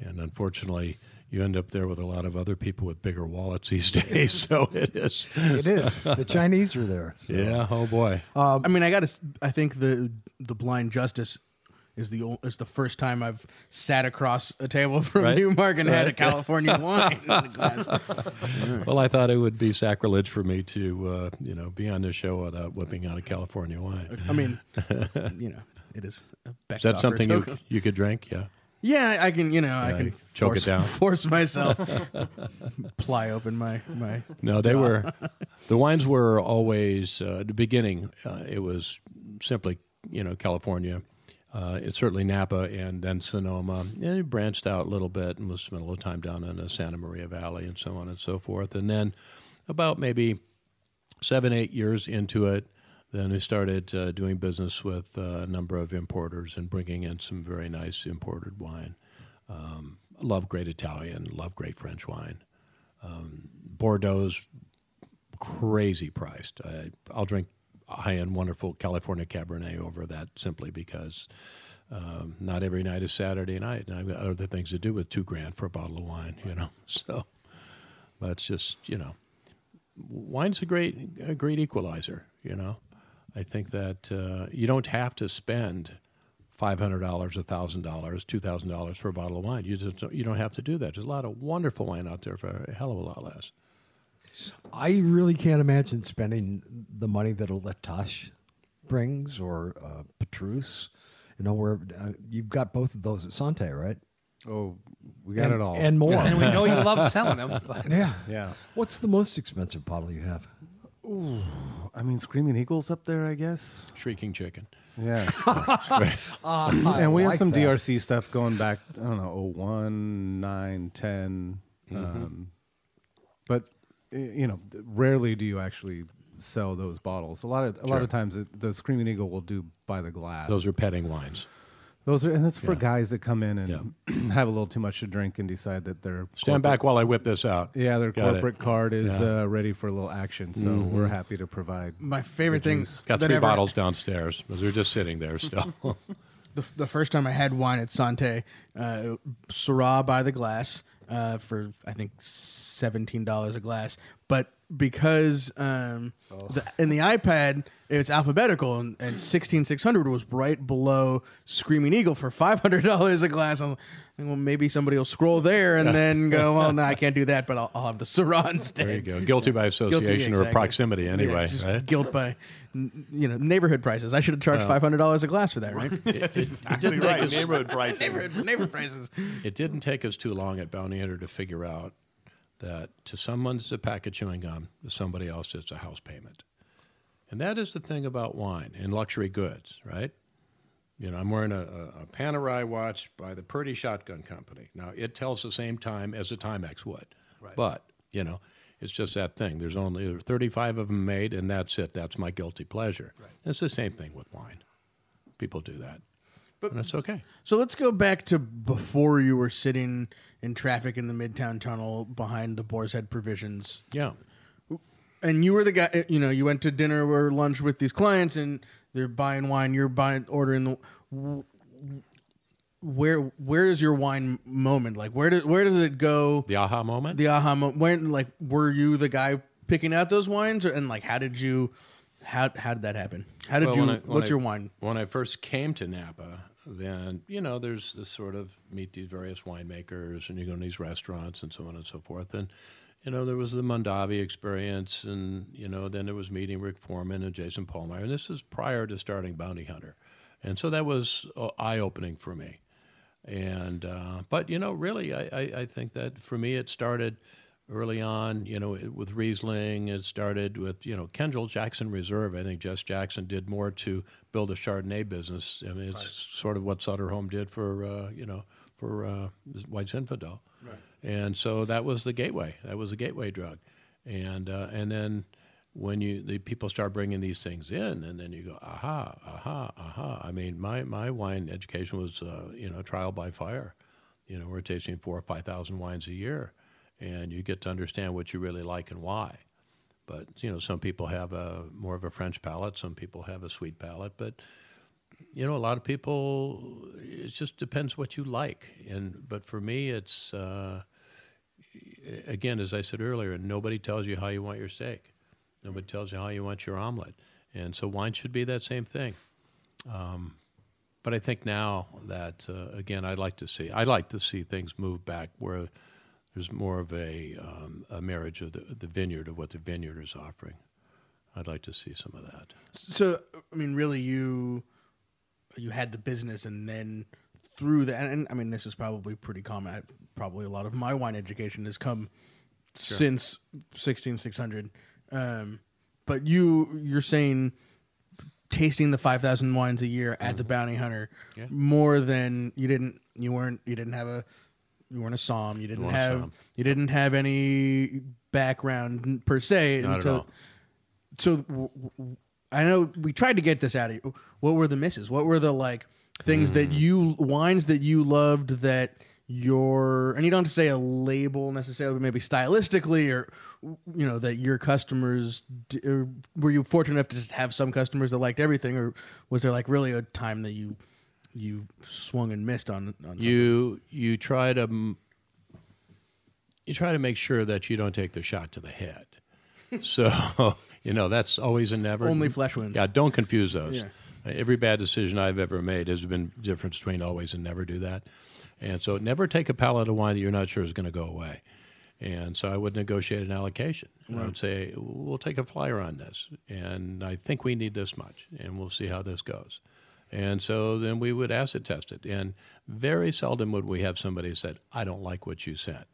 And unfortunately, you end up there with a lot of other people with bigger wallets these [laughs] days. So it is. It is. the Chinese are there. so. Yeah. Oh boy. Um, I mean, I got to. I think the the blind justice is the ol- is the first time I've sat across a table from Right. Newmark and had a California [laughs] wine in a glass. [laughs] Well, I thought it would be sacrilege for me to, uh, you know, be on this show without whipping out a California wine. I mean, [laughs] you know, it is. A Is that something you you could drink? Yeah. Yeah, I can. You know, I can choke it down. force myself, ply open my my. No, they were. The wines were always uh, at the beginning. Uh, it was simply, you know, California. Uh, it's certainly Napa and then Sonoma. And it branched out a little bit and was spent a little time down in the Santa Maria Valley and so on and so forth. And then about maybe seven, eight years into it, then we started uh, doing business with uh, a number of importers and bringing in some very nice imported wine. Um, love great Italian, love great French wine. Um, Bordeaux's crazy priced. I, I'll drink high end, wonderful California Cabernet over that simply because um, not every night is Saturday night, and I've got other things to do with two grand for a bottle of wine, you know. [laughs] So, but it's just you know, wine's a great a great equalizer. You know, I think that uh, you don't have to spend five hundred dollars, thousand dollars, two thousand dollars for a bottle of wine. You just don't, you don't have to do that. There's a lot of wonderful wine out there for a hell of a lot less. I really can't imagine spending the money that a La Tâche brings or uh, Petrus. You know, where uh, you've got both of those at Sante, right? Oh, we got and, it all. and more. [laughs] and we know you love [laughs] selling them. but- yeah. yeah. What's the most expensive bottle you have? Ooh, I mean, Screaming Eagles up there, I guess. Shrieking chicken. Yeah. I [laughs] and we have some that. DRC stuff going back, I don't know, 01, 9, 10. Um, but, y- you know, rarely do you actually sell those bottles. A lot of a lot of times it, the Screaming Eagle will do by the glass. Those are petting wines. those are and it's for Yeah. guys that come in and [clears throat] have a little too much to drink and decide that they're Stand back while I whip this out. Yeah, their Got it. corporate card is Yeah. Mm-hmm. uh, ready for a little action, so we're happy to provide. My favorite thing. Got three ever- bottles downstairs, but they're just sitting there [laughs] still. The, the first time I had wine at Sante, uh, Syrah by the glass uh, for I think seventeen dollars a glass. But because um, the, in the iPad it's alphabetical and, and sixteen six hundred was right below Screaming Eagle for five hundred dollars a glass. I'm like, well, maybe somebody will scroll there and [laughs] then go, well, no, I can't do that, but I'll, I'll have the Syrah instead. there you go. Guilty by Guilty, association or exactly. proximity, Yeah, anyway. just right? Guilt by, you know, neighborhood prices. I should have charged five hundred dollars a glass for that, right? [laughs] Exactly right. Neighborhood pricing. [laughs] neighborhood, neighborhood prices. It didn't take us too long at Bounty Hunter to figure out that to someone it's a pack of chewing gum, to somebody else it's a house payment. And that is the thing about wine and luxury goods, right? You know, I'm wearing a, a, Panerai watch by the Purdy Shotgun Company. Now, it tells the same time as a Timex would. But, you know, it's just that thing. There's only 35 of them made, and that's it. That's my guilty pleasure. It's the same thing with wine. People do that. But it's okay. So let's go back to before you were sitting in traffic in the Midtown Tunnel behind the Boar's Head Provisions, Yeah. and you were the guy. You know, you went to dinner or lunch with these clients, and they're buying wine. You're buying, ordering the. Where where is your wine moment? Like where does where does it go? The aha moment? The aha moment. When like were you the guy picking out those wines, or, and like how did you, how how did that happen? How did Well, you? I- what's I- your wine? When I first came to Napa, then you know there's this sort of meet these various winemakers, and you go to these restaurants and so on and so forth, and you know there was the Mondavi experience, and you know then there was meeting Ric Forman and Jayson Pahlmeyer, and this is prior to starting Bounty Hunter, and so that was uh, eye opening for me, and uh, but you know really I, I, I think that for me it started early on, you know, with Riesling. It started with, you know, Kendall Jackson Reserve. I think Jess Jackson did more to build a Chardonnay business. I mean, it's sort of what Sutter Home did for, uh, you know, for uh, White Zinfandel. Right. And so that was the gateway. That was the gateway drug. And uh, and then when you the people start bringing these things in, and then you go, aha, aha, aha. I mean, my my wine education was, uh, you know, trial by fire. You know, we're tasting four or five thousand wines a year, and you get to understand what you really like and why. But you know, some people have a more of a French palate, some people have a sweet palate, but you know, a lot of people. It just depends what you like, and but for me, it's uh, again, as I said earlier, nobody tells you how you want your steak. Nobody tells you how you want your omelet, and so wine should be that same thing. Um, but I think now that uh, again, I'd like to see I'd like to see things move back where there's more of a um, a marriage of the, the vineyard of what the vineyard is offering. I'd like to see some of that. So I mean, really, you you had the business, and then through that, and, I mean, this is probably pretty common. I, probably a lot of my wine education has come since sixteen six hundred. Um, but you you're saying tasting the five thousand wines a year at the Bounty Hunter Yeah. more than you didn't you weren't you didn't have a you weren't a som you didn't have you didn't have any background per se Not at until all. so w- w- I know we tried to get this out of you. What were the misses? What were the like things that Mm. you wines that you loved that your and you don't have to say a label necessarily, but maybe stylistically or you know that your customers or were you fortunate enough to just have some customers that liked everything, or was there like really a time that you you swung and missed on on something? You you try to you try to make sure that you don't take the shot to the head. [laughs] so you know that's always a never. Only flesh wounds. Yeah, don't confuse those. Yeah. Every bad decision I've ever made has been difference between always and never do that. And so never take a pallet of wine that you're not sure is going to go away. And so I would negotiate an allocation. I would say, we'll take a flyer on this. And I think we need this much. And we'll see how this goes. And so then we would acid test it. And very seldom would we have somebody said, I don't like what you sent.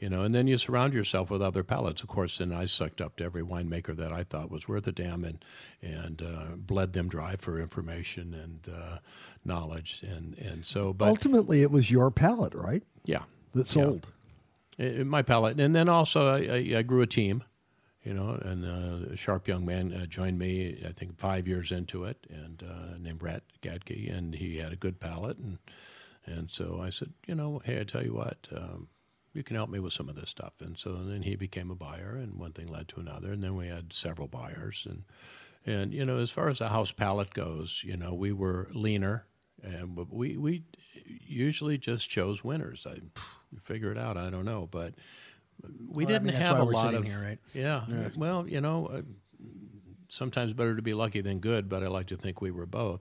you know. And then you surround yourself with other palates. Of course, then I sucked up to every winemaker that I thought was worth a damn, and and uh, bled them dry for information and uh, knowledge, and and so. But Ultimately, it was your palate, right? yeah, That sold. I- my palate, and then also I, I, I grew a team, you know, and uh, a sharp young man uh, joined me. I think five years into it, and uh, named Brett Gadke, and he had a good palate, and and so I said, you know, hey, I tell you what, um, you can help me with some of this stuff, and so then he became a buyer, and one thing led to another, and then we had several buyers, and and you know, as far as the house palate goes, you know, we were leaner, and we we usually just chose winners. I figure it out. I don't know, but we Well, didn't mean, have a we're lot of here, right? Yeah. Well, you know, uh, sometimes better to be lucky than good, but I like to think we were both.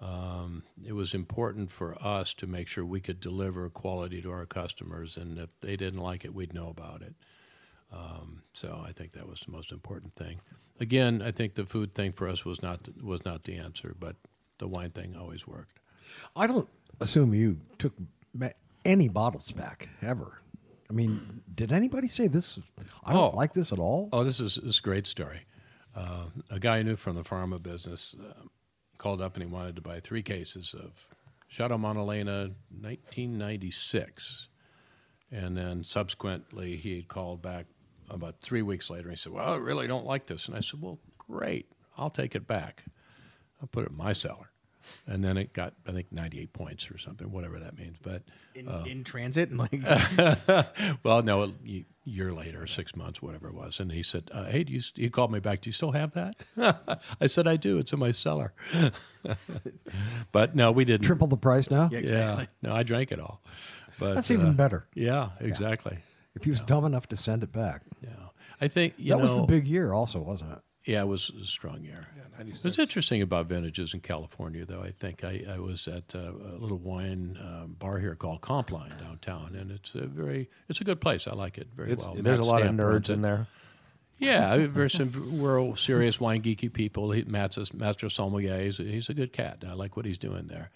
Um, it was important for us to make sure we could deliver quality to our customers, and if they didn't like it, we'd know about it. Um, so I think that was the most important thing. Again, I think the food thing for us was not was not the answer, but the wine thing always worked. I don't assume you took any bottles back ever. I mean, did anybody say this? I don't Oh. like this at all. Oh, this is this is a great story. Uh, a guy I knew from the pharma business uh, called up and he wanted to buy three cases of Chateau Montelena 1996. And then subsequently, he had called back about three weeks later and he said, Well, I really don't like this. And I said, Well, great. I'll take it back. I'll put it in my cellar. And then it got, I think, 98 points or something, whatever that means. But In, in transit, and [laughs] like [laughs] well, no, a year later, six months, whatever it was, and he said, uh, "Hey, do you?" St-? He called me back. Do you still have that? [laughs] I said, "I do. It's in my cellar." but no, we didn't. Triple the price now. Yeah, Yeah, no, I drank it all. But That's even uh, better. Yeah, exactly. If he was dumb enough to send it back, Yeah, I think you that know. was the big year, also, wasn't it? Yeah, it was a strong year. What's interesting about vintages in California, though, I think I, I was at uh, a little wine um, bar here called Compline downtown, and it's a very it's a good place. I like it very It's, well. there's a lot of Stamp runs nerds in there. Yeah, there's some real serious wine geeky people. He, Matt's a master sommelier. He's he's a good cat. I like what he's doing there,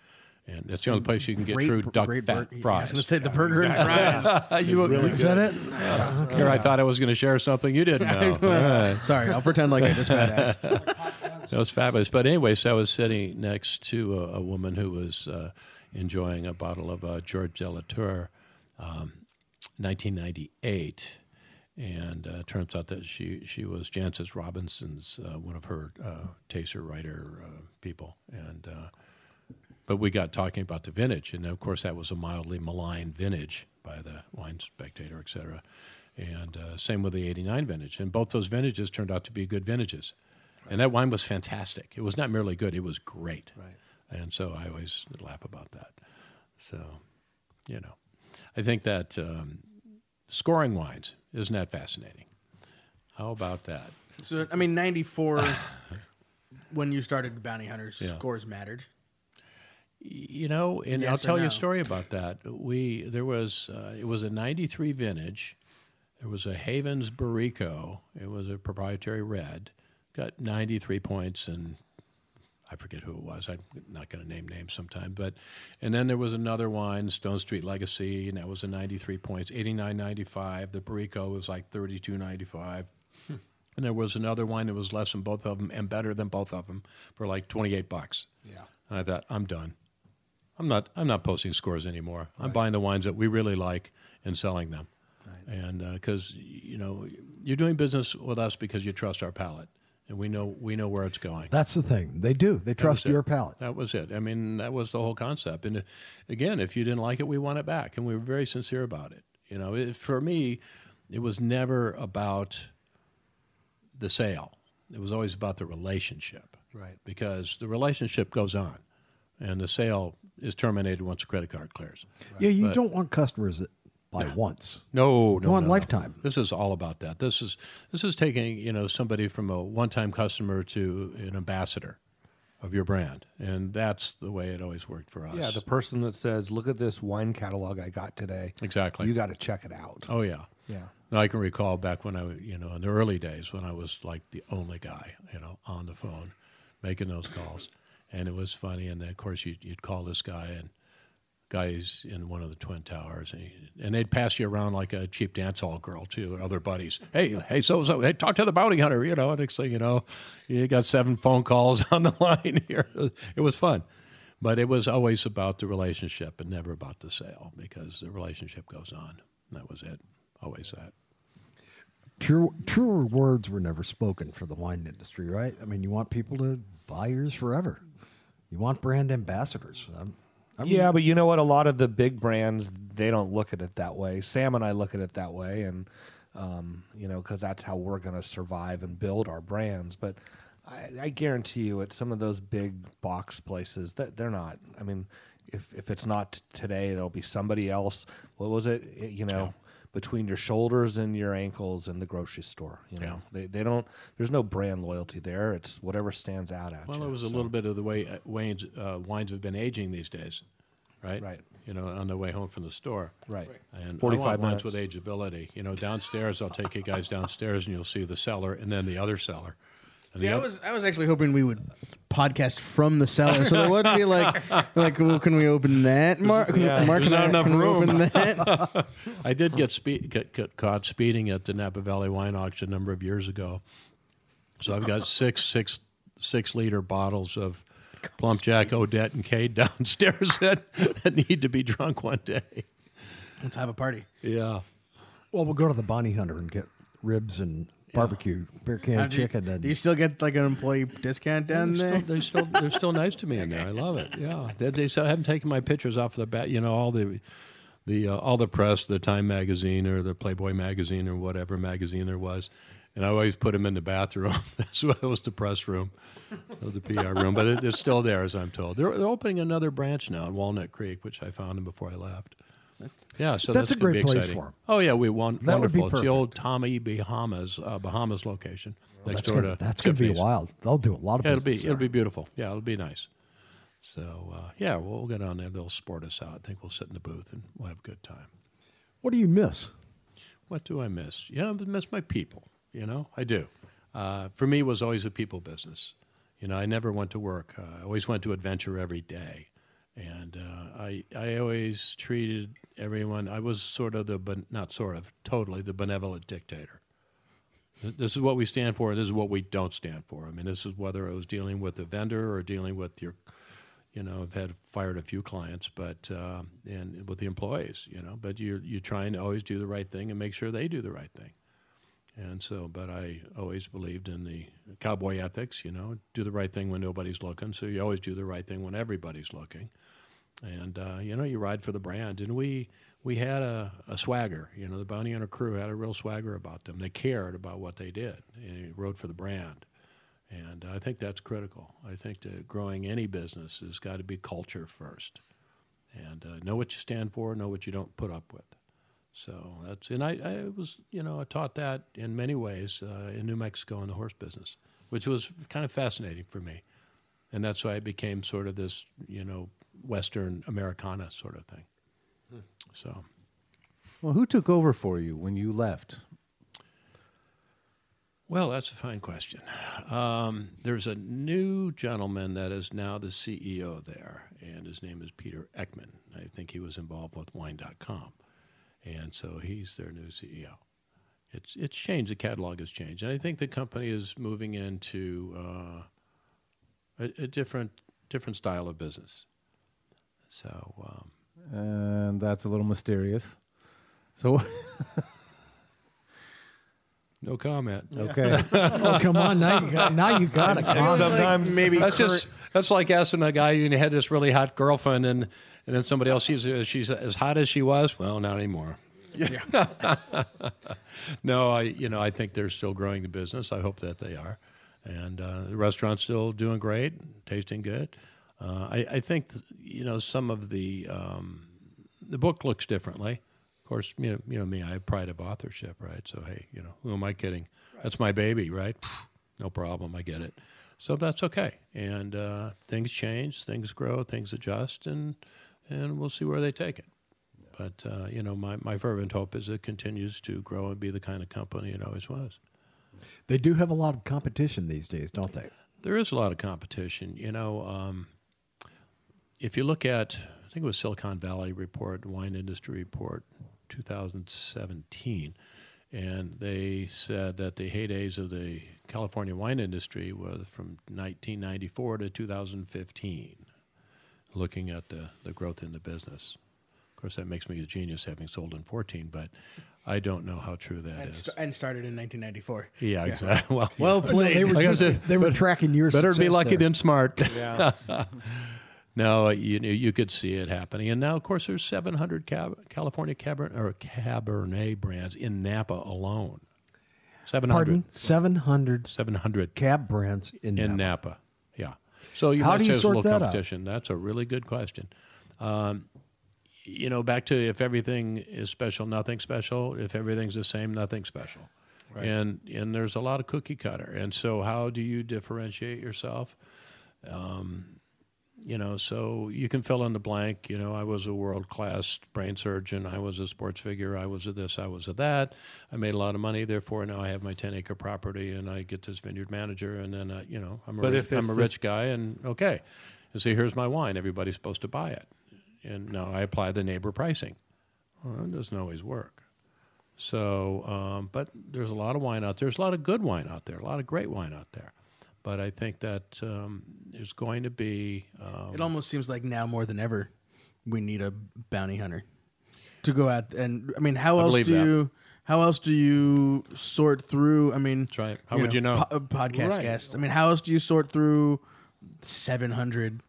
and that's the only place you can get great, true bur- duck great fat bur- I fries. was going to say the burger and fries. [laughs] you Is that it? Here, I thought I was going to share something you didn't know. [laughs] All right. Sorry, I'll pretend like I just found out. [laughs] That was fabulous. But anyway, so I was sitting next to a, a woman who was uh, enjoying a bottle of uh, Georges de Latour, um, 1998. And uh, turns out that she, she was Jancis Robinson's, uh, one of her uh, taster writer uh, people. And uh, but we got talking about the vintage, and of course that was a mildly maligned vintage by the Wine Spectator, et cetera. And uh, same with the '89 vintage, and both those vintages turned out to be good vintages. And that wine was fantastic. It was not merely good; it was great. Right. And so I always laugh about that. So, you know, I think that um, scoring wines isn't that fascinating? How about that? So I mean, '94, [laughs] when you started Bounty Hunters, Yeah. scores mattered. You know, and Yes I'll tell you a story about that. We there was uh, it was a '93 vintage. There was a Havens Bourriquot. It was a proprietary red. Got 93 points, and I forget who it was. I'm not going to name names sometime. But and then there was another wine, Stonestreet Legacy, and that was a 93 points, 89.95. The Barrico was like 32.95. And there was another wine that was less than both of them and better than both of them for like 28 bucks. Yeah. And I thought, I'm done. I'm not. I'm not posting scores anymore. I'm buying the wines that we really like and selling them. And because you know you're doing business with us because you trust our palate, and we know we know where it's going. That's the thing. They do. They trust your palate. That was it. I mean, that was the whole concept. And uh, again, if you didn't like it, we want it back, and we were very sincere about it. You know, it, for me, it was never about the sale. It was always about the relationship. Right. Because the relationship goes on, and the sale is terminated once the credit card clears. Yeah, you But- don't want customers that buy once. No, no, want no, no. lifetime. This is all about that. This is this is taking you know somebody from a one-time customer to an ambassador of your brand, and that's the way it always worked for us. Yeah, the person that says, "Look at this wine catalog I got today." Exactly. You got to check it out. oh yeah, Yeah. Now, I can recall back when I, you know, in the early days when I was like the only guy, you know, on the phone, making those calls, and it was funny. And then of course you'd, you'd call this guy, and guys in one of the twin towers, and, and they'd pass you around like a cheap dance hall girl to other buddies. Hey, hey, so so, hey, talk to the bounty hunter. You know, next thing you know, you got seven phone calls [laughs] on the line here. It was fun, but it was always about the relationship and never about the sale because the relationship goes on. That was it. Always that. True, truer words were never spoken for the wine industry, right? I mean, you want people to buy yours forever. You want brand ambassadors. Um, I mean, yeah, but you know what? A lot of the big brands they don't look at it that way. Sam and I look at it that way, and um, you know, because that's how we're going to survive and build our brands. But I, I guarantee you, at some of those big box places, that they're not. I mean, if if it's not today, there'll be somebody else. What was it? It- you know. Between your shoulders and your ankles in the grocery store, you know Yeah. they they don't. There's no brand loyalty there. It's whatever stands out at Well, you. it was a little bit of the way uh, wines, uh, wines have been aging these days, right? Right. You know, on their way home from the store. Right. And 45 I want wines with ageability. You know, downstairs, I'll take you guys downstairs and you'll see the cellar and then the other cellar. And Yeah, I was I was actually hoping we would podcast from the cellar, so there wouldn't be like [laughs] like well, can we open that? Mark, Yeah. Mark, There's not I- enough can room. Open that? [laughs] I did get, spe- get, get caught speeding at the Napa Valley Wine Auction a number of years ago. So I've got six six six liter bottles of Plump Jack, Odette, and Cade downstairs [laughs] that, that need to be drunk one day. Let's have a party. Yeah. well, we'll go to the Bounty Hunter and get ribs and barbecue, beer can How do you- chicken, and do you still get like an employee discount down they're there? Still, they're still they're still nice to me in there. I love it. [laughs] Yeah, they, they still haven't taken my pictures off the bat. You know, all the the uh, all the press, the Time magazine or the Playboy magazine or whatever magazine there was, and I always put them in the bathroom. [laughs] That's what was the press room, or the PR room. But it, it's still there, as I'm told. They're, they're opening another branch now in Walnut Creek, which I found them before I left. Yeah, so That's that's, a great place exciting. for 'em. Oh yeah, we won. That would be wonderful. It's the old. Tommy Bahamas uh, Bahamas location next that's door gonna, to that's going to be wild. They'll do a lot of Yeah, it'll be business it'll be beautiful. Yeah, it'll be nice. So uh, yeah, we'll get on there. They'll sport us out. I think we'll sit in the booth and we'll have a good time. What do you miss? What do I miss? Yeah, I miss my people. You know, I do. Uh, for me, it was always a people business. You know, I never went to work. Uh, I always went to adventure every day, and uh, I I always treated everyone. I was sort of the but not sort of totally the benevolent dictator. This is what we stand for, and this is what we don't stand for. I mean, this is whether I was dealing with a vendor or dealing with your, you know, I've had fired a few clients, but uh, and with the employees, you know, but you're you're trying to always do the right thing and make sure they do the right thing. And so, but I always believed in the cowboy ethics, you know, do the right thing when nobody's looking. So you always do the right thing when everybody's looking. And uh, you know, you ride for the brand. And we we had a, a swagger. You know, the bounty hunter crew had a real swagger about them. They cared about what they did. And rode for the brand. And I think that's critical. I think that growing any business has got to be culture first, and uh, know what you stand for, know what you don't put up with. So that's and I, I was you know I taught that in many ways uh, in New Mexico in the horse business, which was kind of fascinating for me, and that's why I became sort of this you know Western Americana sort of thing. So Well, who took over for you when you left? Well, that's a fine question. Um, there's a new gentleman that is now the CEO there, and his name is Peter Ekman. I think he was involved with Wine.com, and so he's their new CEO. It's it's changed. The catalog has changed, and I think the company is moving into uh, a, a different different style of business. So um, And that's a little mysterious. So, [laughs] no comment. okay. oh, come on! Now you got now you got it. I was like, Sometimes- maybe That's current- just that's like asking a guy you had this really hot girlfriend and and then somebody else she's she's as hot as she was. Well, not anymore. Yeah. [laughs] no, I you know I think they're still growing the business. I hope that they are, and uh, the restaurant's still doing great, tasting good. Uh, I, I think you know some of the um, the book looks differently. Of course, you know, you know me. I have pride of authorship, right? So hey, you know, who am I kidding? That's my baby, right? No problem. I get it. So that's okay. And uh, things change, things grow, things adjust, and and we'll see where they take it. But uh, you know, my, my fervent hope is it continues to grow and be the kind of company it always was. They do have a lot of competition these days, don't they? There is a lot of competition. You know, um, if you look at, I think it was Silicon Valley Report, Wine Industry Report, 2017, and they said that the heydays of the California wine industry was from 1994 to 2015. Looking at the, the growth in the business, of course, that makes me a genius having sold in 14, but I don't know how true that And, is. st- and started in 1994. yeah, exactly. Well, [laughs] Well played. They were just they were tracking your better to be lucky there. than smart. Yeah. [laughs] No, you know, you could see it happening, and now, of course, there's 700 Cab- California Cabernet or Cabernet brands in Napa alone. 700. Pardon? 700 700 cab brands in, in Napa. Napa. Yeah. So you How might do say you a sort little that out? That's a really good question. Um, you know, back to if everything is special, nothing special. If everything's the same, nothing special. Right. And and there's a lot of cookie cutter. And so, how do you differentiate yourself? You know, so you can fill in the blank. You know, I was a world class brain surgeon. I was a sports figure. I was a this. I was a that. I made a lot of money. Therefore, now I have my 10 acre property and I get this vineyard manager. And then, uh, you know, I'm a, But rich, I'm a rich guy. And okay. And see, here's my wine. Everybody's supposed to buy it. And now I apply the neighbor pricing. Well, it doesn't always work. So, um, but there's a lot of wine out there. There's a lot of good wine out there, a lot of great wine out there. But I think that um, there's going to be. Um, It almost seems like now more than ever, we need a bounty hunter to go out and I mean, how I else do that. you how else do you sort through? I mean, That's right. How would you know? po- podcast Right. guests. I mean, how else do you sort through seven hundred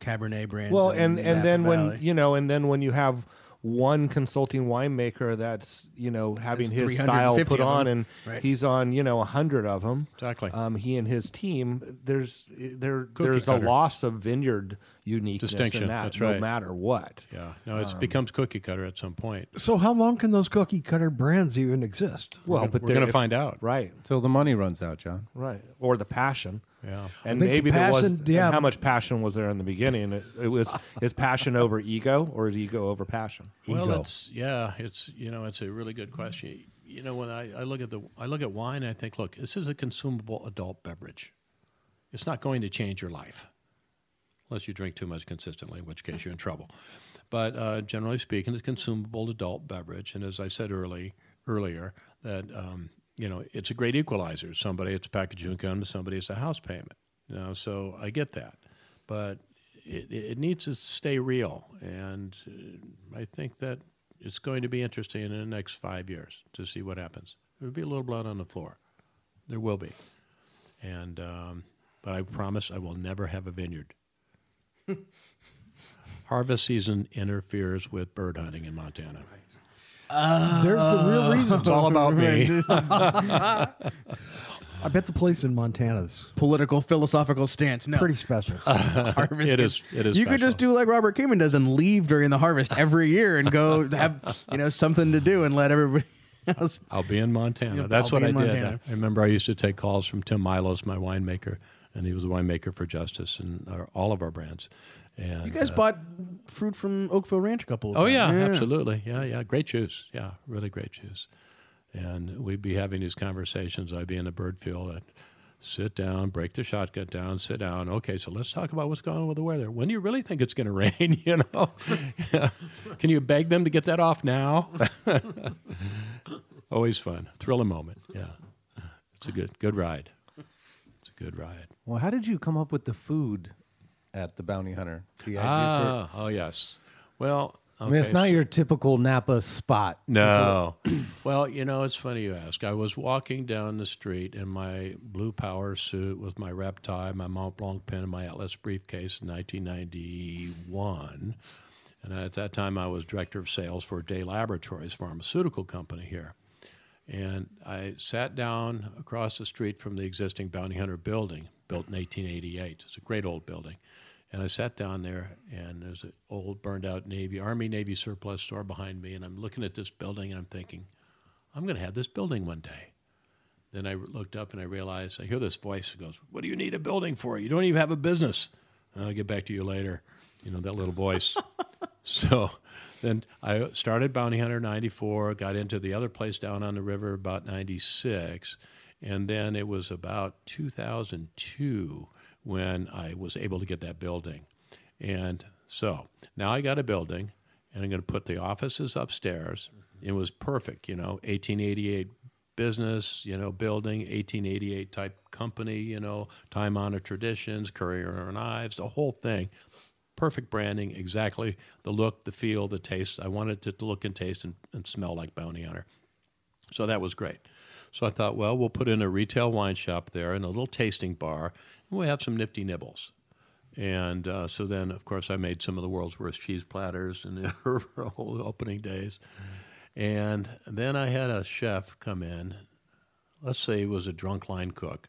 Cabernet brands? Well, in and and Napa then when you know, and then when you have one consulting winemaker that's you know having There's his style put on, and Right. he's on you know a hundred of them. Exactly. Um, he and his team, there's there Cookie there's cutter. a loss of vineyard uniqueness Distinction, in that, that's no matter what. Yeah, no, it Um, becomes cookie cutter at some point. So how long can those cookie cutter brands even exist? Well, gonna- but we're gonna find out. right? Until the money runs out, John. Right, or the passion. Yeah. And think the maybe there was. passion- and yeah. how much passion was there in the beginning? It, it was is passion over ego, or is ego over passion? Well, Ego. it's yeah, it's you know, it's a really good question. You know, when I, I look at the I look at wine, I think, look, this is a consumable adult beverage. It's not going to change your life, unless you drink too much consistently, in which case you're in trouble. But uh, generally speaking, it's a consumable adult beverage, and as I said early earlier, that um, you know, it's a great equalizer. Somebody it's a package of income, somebody it's a house payment. You know, so I get that, but it, it needs to stay real, and uh, I think that it's going to be interesting in the next five years to see what happens. There'll be a little blood on the floor. There will be, and um, but I promise I will never have a vineyard. [laughs] Harvest season interferes with bird hunting in Montana. There's the real uh, reason. It's all about me. [laughs] [laughs] I bet the place in Montana's political philosophical stance. No, pretty special. harvest. It is- it is You could just do like Robert Kamen does and leave during the harvest every year and go have you know something to do and let everybody else. I'll be in Montana. Yep, That's I'll what I in did. I remember I used to take calls from Tim Milos, my winemaker, and he was a winemaker for Justice and our, all of our brands. And You guys uh, bought fruit from Oakville Ranch a couple. of times. Oh times. yeah, absolutely. Yeah, yeah. Great juice. Yeah, really great juice. And we'd be having these conversations. I'd be in the bird field. I'd sit down, break the shotgun down, sit down. Okay, so let's talk about what's going on with the weather. When do you really think it's going [laughs] to rain? You know, [laughs] can you beg them to get that off now? [laughs] Always fun, thrilling moment. Yeah, it's a good good ride. It's a good ride. Well, how did you come up with the food at the Bounty Hunter? The idea for, Ah, oh yes. Well, I mean, it's not your typical Napa spot. No. [clears throat] well, you know, it's funny you ask. I was walking down the street in my blue power suit with my rep tie, my Mont Blanc pen, and my Atlas briefcase in 1991. And at that time, I was director of sales for Dey Laboratories, pharmaceutical company here. And I sat down across the street from the existing Bounty Hunter building, built in 1888. It's a great old building. And I sat down there, and there's an old burned out Navy, Army Navy surplus store behind me. And I'm looking at this building, and I'm thinking, I'm going to have this building one day. Then I looked up and I realized, I hear this voice that goes, What do you need a building for? You don't even have a business. I'll get back to you later. You know, that little voice. [laughs] so then I started Bounty Hunter 94, got into the other place down on the river about 96. And then it was about 2002 when I was able to get that building. And So now I got a building, and I'm going to put the offices upstairs. It was perfect, you know, 1888 business, you know, building, 1888 type company, you know, time honored traditions, Currier and Ives, the whole thing. Perfect branding, exactly the look, the feel, the taste. I wanted it to look and taste and, and smell like Bounty Hunter. So that was great. So I thought, well, we'll put in a retail wine shop there and a little tasting bar, and we'll have some nifty nibbles. And uh, so then, of course, I made some of the world's worst cheese platters in [laughs] the whole opening days. And then I had a chef come in. Let's say he was a drunk line cook.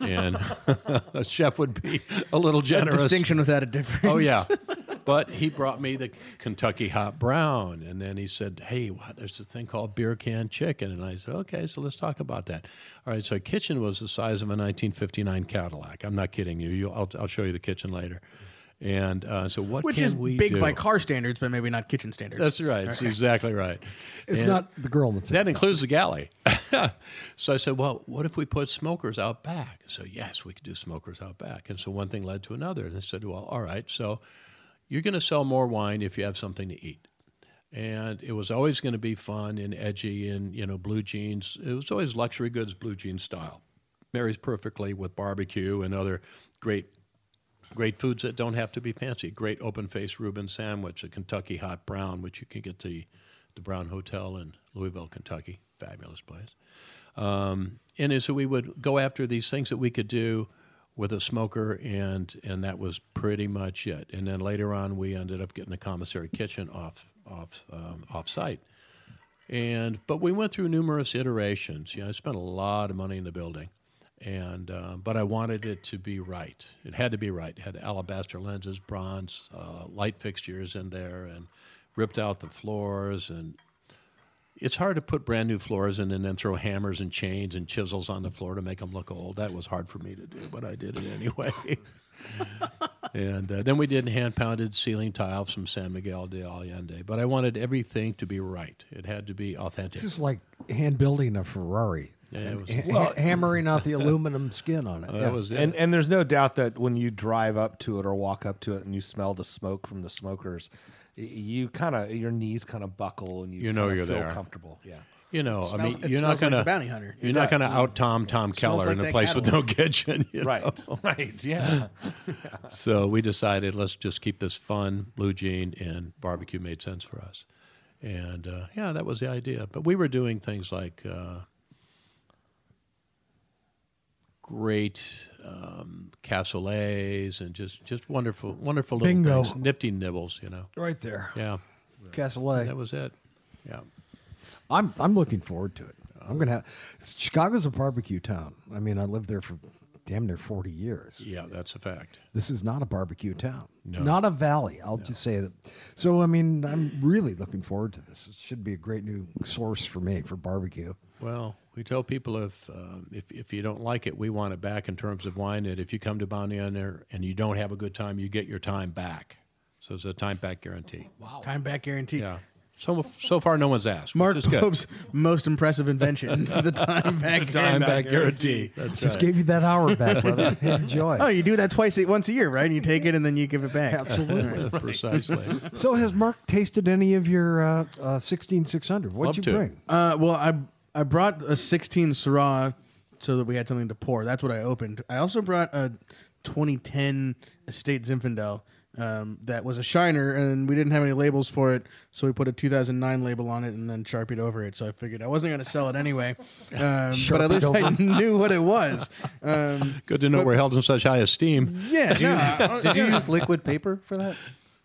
And [laughs] a chef would be a little A generous. distinction without a difference. Oh yeah, [laughs] but he brought me the Kentucky Hot Brown, and then he said, "Hey, wow, there's a thing called beer can chicken," and I said, "Okay, so let's talk about that." All right, so kitchen was the size of a 1959 Cadillac. I'm not kidding you. you I'll, I'll show you the kitchen later. And uh, so, what Which can is big do? by car standards, but maybe not kitchen standards. That's right. That's [laughs] exactly right. It's And- not the girl in the picture. that includes the galley. [laughs] so I said, well, what if we put smokers out back? So, yes, we could do smokers out back. And so one thing led to another. And I said, well, all right, so you're going to sell more wine if you have something to eat. And it was always going to be fun and edgy and, you know, blue jeans. It was always luxury goods, blue jean style. Marries perfectly with barbecue and other great great foods that don't have to be fancy. Great open faced Reuben sandwich, a Kentucky hot brown, which you can get the the Brown Hotel in Louisville, Kentucky. Fabulous place. Um, and so we would go after these things that we could do with a smoker, and and that was pretty much it. And then later on, we ended up getting a commissary kitchen off off um, off site. And but we went through numerous iterations. You know, I spent a lot of money in the building, and uh, but I wanted it to be right. It had to be right. It had alabaster lenses, bronze uh, light fixtures in there, and ripped out the floors. And it's hard to put brand new floors in and then throw hammers and chains and chisels on the floor to make them look old. That was hard for me to do, but I did it anyway. [laughs] and uh, then we did hand pounded ceiling tile from San Miguel de Allende. But I wanted everything to be right. It had to be authentic. This is like hand building a Ferrari. Yeah, it was- ha- ha- hammering out the [laughs] aluminum skin on it. Uh, Yeah. That was it. And and there's no doubt that when you drive up to it or walk up to it and you smell the smoke from the smokers, y- you kind of your knees kind of buckle and you, You know you're feel there. comfortable. Yeah. you know, I mean, you're not gonna the bounty hunter. You're not gonna out Tom Tom Keller like in a that place with no [laughs] kitchen. you Right. know? right. [laughs] Yeah. [laughs] So we decided let's just keep this fun. Blue Jean and barbecue made sense for us, and uh, yeah, that was the idea. But we were doing things like uh, great um, cassoulets and just just wonderful, wonderful little Bingo. things, nifty nibbles. You know, right there. yeah, Cassoulet. that was it. Yeah. I'm I'm looking forward to it. I'm gonna have Chicago's a barbecue town. I mean, I lived there for damn near 40 years. Yeah, that's a fact. This is not a barbecue town. No. Not a valley. I'll just say that. So I mean, I'm really looking forward to this. It should be a great new source for me for barbecue. Well, we tell people if um, if if you don't like it, we want it back in terms of wine. That if you come to Bounty Hunter and you don't have a good time, you get your time back. So it's a time back guarantee. Wow, Time back guarantee. Yeah. So so far, no one's asked. Mark which. Pope's most impressive invention, [laughs] the time back time guarantee. back guarantee. That's Just right. gave you that hour back, brother. [laughs] Enjoy. Oh, you do that twice, once a year, right? You take it and then you give it back. Absolutely. [laughs] Precisely. So has Mark tasted any of your uh, uh, 16600? What'd Love you to. bring? Uh, well, I I brought a 16 Syrah so that we had something to pour. That's what I opened. I also brought a 2010 Estate Zinfandel um, that was a shiner, and we didn't have any labels for it, so we put a 2009 label on it and then sharpied over it. So I figured I wasn't going to sell it anyway, [laughs] um, but at least I [laughs] knew what it was. [laughs] Um, Good to know we're held in such high esteem. yeah, no, Did you use liquid paper for that?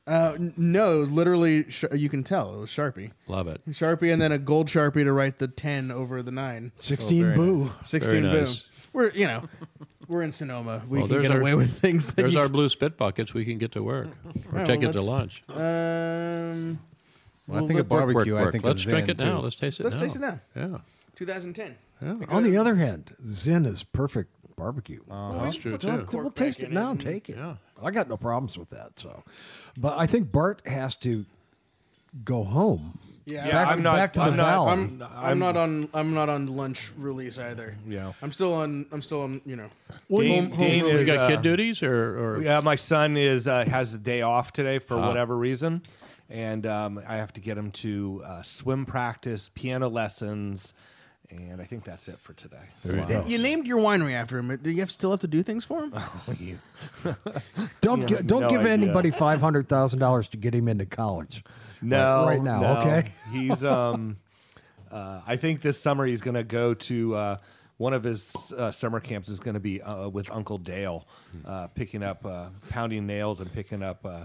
Uh, n- no, it was literally sh- you can tell it was Sharpie. Love it. Sharpie and then a gold Sharpie to write the 10 over the 9. 16 very boo. nice. 16 Very boom. nice. We're, you know, we're in Sonoma. We Well, can there's get our- away with things that There's you our blue spit buckets. We can get to work [laughs] or Oh, take it to let's- lunch. Um, Well, I think of let's- Work, barbecue. work, I work. think Let's of drink Zin, it now. too. Let's taste it let's now. taste it now. Yeah. 2010. Yeah. On the other hand, Zin is perfect barbecue. That's true put too. We'll cork taste it in now. and- Take it. Yeah. I got no problems with that. So, but I think Bart has to go home Yeah, Yeah, Back- I'm not. back to I'm not. Valley. I'm, I'm not on I'm not on lunch release either. Yeah. I'm still on I'm still on you know. Dean, home Dean release. You got uh, kid duties or, or Yeah, my son is uh, has a day off today for whatever reason, and um, I have to get him to uh, swim practice, piano lessons, and I think that's it for today. You named your winery after him. Do you have, still have to do things for him? [laughs] [laughs] Don't You gi- have don't no give idea. anybody five hundred thousand dollars to get him into college. No, right now, no. okay? [laughs] He's um, uh, I think this summer he's going to go to uh, one of his uh, summer camps is going to be uh, with Uncle Dale, uh, picking up uh, pounding nails and picking up uh,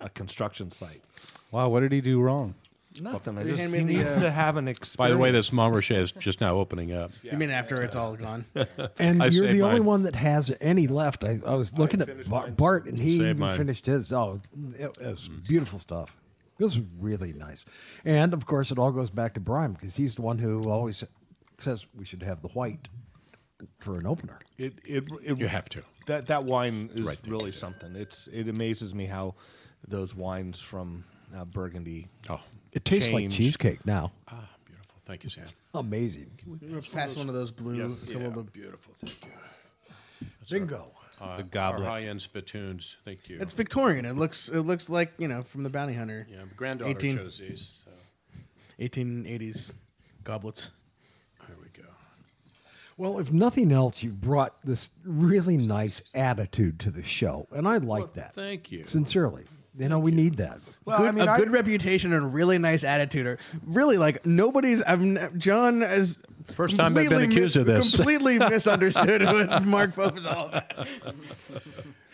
a construction site. Wow, what did he do wrong? Nothing. I You just, hand he me the, needs uh, to have an experience. by the way, this Montrachet is just now opening up. You mean after it's all gone? [laughs] And I you're saved the only mine. one that has any left. I, I was looking at Bar- Bart, and he Saved even mine. finished his. Oh, it, it was beautiful stuff. It was really nice. And of course, it all goes back to Brian because he's the one who always says we should have the white for an opener. It, it, it, You have to. That that wine is Right there. really something. It's it amazes me how those wines from uh, Burgundy. Oh, It tastes like Change. cheesecake now. ah, beautiful. Thank you, Sam. Amazing. Pass one of those blue. Yes, couple yeah, of the- beautiful. Thank you. Bingo. Uh, The goblet. Our high-end spittoons. Thank you. It's Victorian. It looks it looks like you know from the Bounty Hunter. yeah, my granddaughter 18. chose these. So 1880s goblets. here we go. Well, if nothing else, you've brought this really nice attitude to the show, and I like Well, that. thank you. Sincerely. You know, we need that. Well, good, I mean, a I- good reputation and a really nice attitude are really like nobody's. I've ne- John has First time I've been completely accused of this. Completely [laughs] misunderstood what Mark Pope is all about.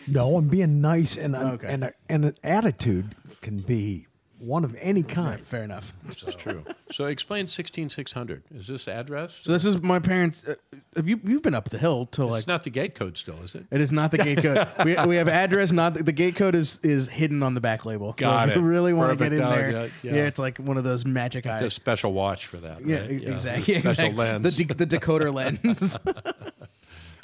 No, I'm being nice, and an- Okay. and and an attitude can be one of any kind. Fair enough. This is true. So explain 16600. Is this address? So this is my parents. Uh, have you you've been up the hill to like? it's not the gate code still, is it? It is not the gate code. [laughs] we, we have address. Not the, the gate code is is hidden on the back label. Got so if it. you really want to get in there, yeah, yeah, yeah. it's like one of those magic A eyes. special watch for that. Yeah, right? e- exactly. [laughs] Special exactly. lens. The, de- the decoder lens. [laughs]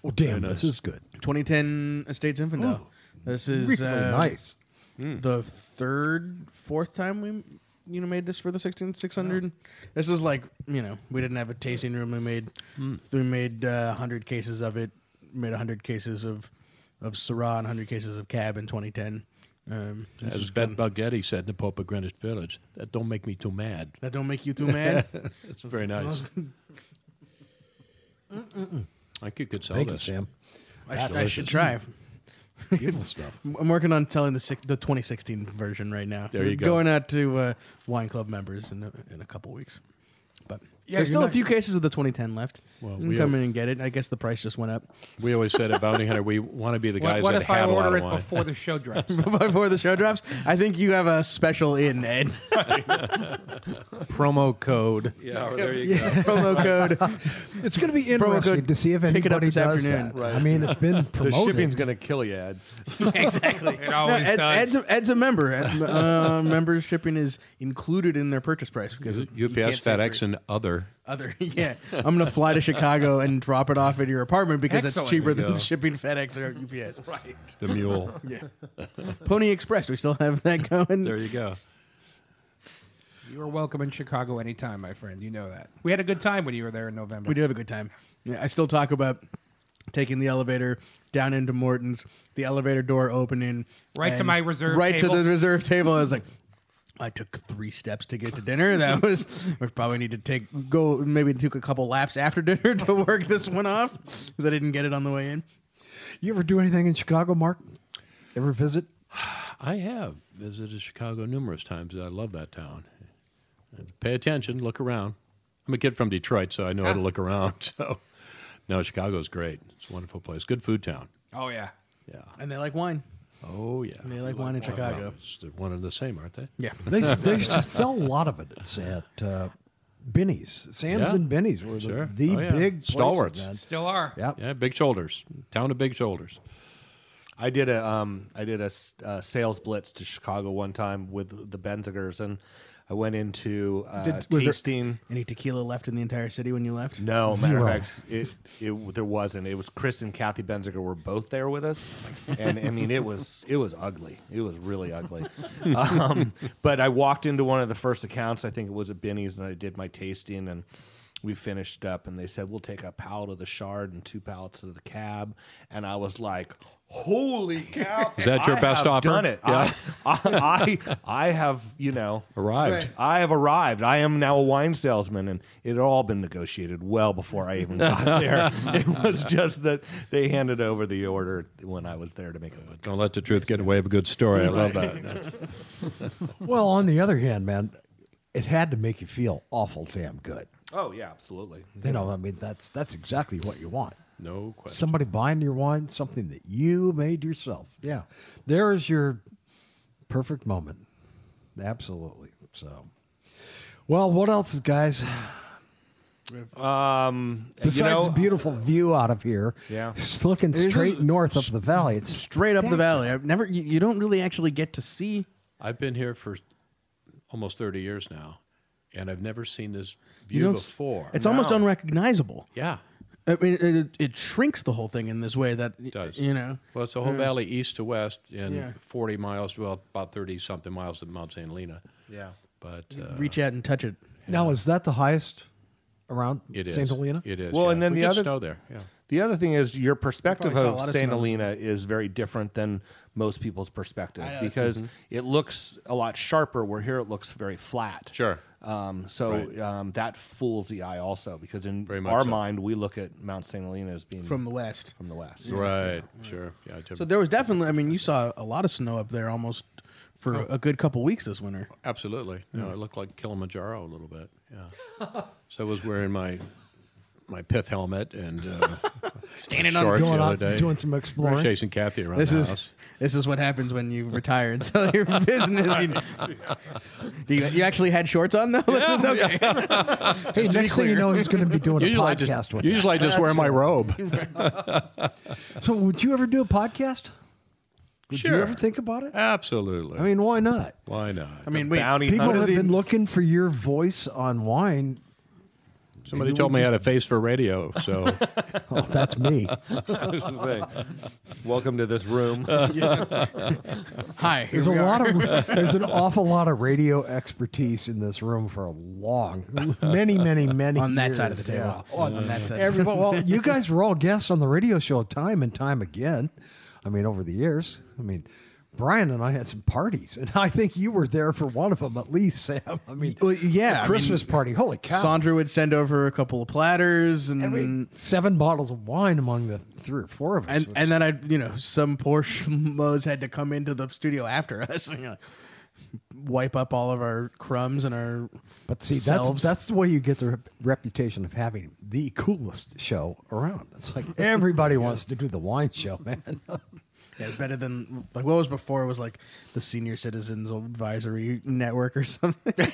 Well, damn, this is good. 2010 Estates Zinfandel. This is Really uh, nice. The third, fourth time we you know made this for the 16600. This is like you know we didn't have a tasting room. We made we made uh, 100 cases of it. Made 100 cases of of Syrah and 100 cases of Cab in 2010. Um, As is Ben good. Buggetti said in the Pope of Greenwich Village, that don't make me too mad. that don't make you too mad. [laughs] It's very nice. [laughs] I could, could sell Thank you, this. Sam. I, should, I should try. [laughs] Beautiful stuff. I'm working on telling the six, the 2016 version right now. There you go. Going out to uh, wine club members in a, in a couple weeks. But Yeah, there's still a not- few cases of the 2010 left. Well, you can we come have- in and get it. I guess the price just went up We always said at Bounty Hunter, we want to be the guys What, what that if I had a lot order of it wine. before the show [laughs] drops? [laughs] before the show drops. I think you have a special in Ed [laughs] Promo code. Yeah, there you go. promo code. It's going to be Promo interesting code to see if pick it up anybody this does afternoon. that. I mean, it's been The promoted. shipping's going to kill you, Ed. exactly. It always Ed, does. Ed's, a, Ed's a member. Ed, uh, member shipping is included in their purchase price because you UPS, can't say FedEx, free. and other. Other, [laughs] yeah. I'm gonna fly to Chicago and drop it off at your apartment because Excellent. it's cheaper than go. shipping FedEx or UPS. Right. The mule. [laughs] Yeah. Pony Express. We still have that going. there you go. you are welcome in Chicago anytime, my friend. You know that. We had a good time when you were there in November. We did have a good time. Yeah, I still talk about taking the elevator down into Morton's, the elevator door opening, Right to my reserve right table? to the reserve table. I was like. I took three steps to get to dinner. That [laughs] was, we probably need to take go maybe took a couple laps after [laughs] dinner to work this one off because I didn't get it on the way in. You ever do anything in Chicago, Mark? Ever visit? [sighs] I have visited Chicago numerous times. I love that town. Pay attention, look around. I'm a kid from Detroit, so I know how to ah. look around. [laughs] So, no, Chicago's great. It's a wonderful place. Good food town. Oh yeah. Yeah. And they like wine. Oh, yeah. They like wine in Chicago. Well, it's the- one and the same, aren't they? Yeah. They, they [laughs] used to sell a lot of it It's at uh, Binny's. Sam's Yeah. and Binny's were the, Sure. the Oh, yeah. big Stalwarts. man. Still are. Yep. Yeah, big shoulders. Town of big shoulders. I did a um, I did a s- uh, sales blitz to Chicago one time with the Benzigers, and I went into uh, Did- was there- tasting. Any tequila left in the entire city when you left? No, matter Zero. of fact, it, it there wasn't. It was Chris and Kathy Benziger were both there with us, and I mean it was it was ugly. It was really ugly. [laughs] Um, but I walked into one of the first accounts. I think it was at Binny's, and I did my tasting, and we finished up. And they said we'll take a pallet of the Chard and two pallets of the cab, and I was like. Holy cow! Is that your I best have offer? Done it. Yeah. I, I, I have, you know, Arrived. I have arrived. I am now a wine salesman, and it had all been negotiated well before I even got [laughs] there. It was just that they handed over the order when I was there to make it look. Don't let the truth get in the way of a good story. I love that. [laughs] Well, on the other hand, man, it had to make you feel awful damn good. Oh yeah, absolutely. You know, I mean, that's that's exactly what you want. No question. Somebody buying your wine, something that you made yourself. Yeah, there is your perfect moment. Absolutely. So, well, what else, is, guys? Um, Besides you know, the beautiful view out of here, Yeah. it's looking There's straight just north up the valley. It's Straight up the valley. I've never. You, you don't really actually get to see. I've been here for almost 30 years now, and I've never seen this view don't. s- before. It's almost unrecognizable. yeah, I mean, it, it shrinks the whole thing in this way that it does. you know. Well, it's the whole valley east to west in Yeah. 40 miles, well, about 30 something miles to Mount St. Helena. yeah. But uh, Reach out and touch it. now is that the highest around it is. St. Helena? It is. Well, yeah. and then we the other- snow there. Yeah. The other thing is your perspective probably saw a lot of of St. Helena is very different than most people's perspective because Mm-hmm. it looks a lot sharper. Where here it looks very flat. Sure. Um, so Right. um, that fools the eye also because in Very much our so. mind we look at Mount St. Helena as being From the west. from the west. Right. Sure. Yeah. So there was definitely. I mean, you saw a lot of snow up there almost for Oh. a good couple weeks this winter. Absolutely. You know, it looked like Kilimanjaro a little bit. Yeah. [laughs] so I was wearing my my pith helmet and uh, [laughs] Standing shorts Going the out other day. doing some We were exploring. chasing Kathy around This the is house. this is what happens when you retire and sell your [laughs] business. You, Do you, you actually had shorts on though. [laughs] This is okay. Hey, next thing you clear. know, he's going to be doing a Usually I podcast just, with us. usually I just wear my robe. So, would you ever do a podcast? Would you Sure. ever think about it? Absolutely. I mean, why not? why not? I mean, wait. bounty People hunter. have been looking for your voice on wine. Somebody told we'll me I had a face for radio, so [laughs] Oh, that's me. [laughs] I was say, Welcome to this room. [laughs] Hi. Here There's a we lot of there's an awful lot of radio expertise in this room for a long, many, many, many on that side of the table. yeah. On that side. Everyone, well, you guys were all guests on the radio show time and time again. I mean, over the years. I mean, Brian and I had some parties, and I think you were there for one of them at least, Sam. I mean, Well, yeah, the I Christmas mean, party. Holy cow! Sandra would send over a couple of platters and. Every- seven bottles of wine among the three or four of us. and and then I, you know, some poor [laughs] schmoes had to come into the studio after us, [laughs] you know, wipe up all of our crumbs and our. But see, that's selves. that's the way you get the rep- reputation of having the coolest show around. It's like [laughs] everybody wants to do the wine show, man. Yeah, better than like what was before was like the Senior Citizens Advisory Network or something. [laughs]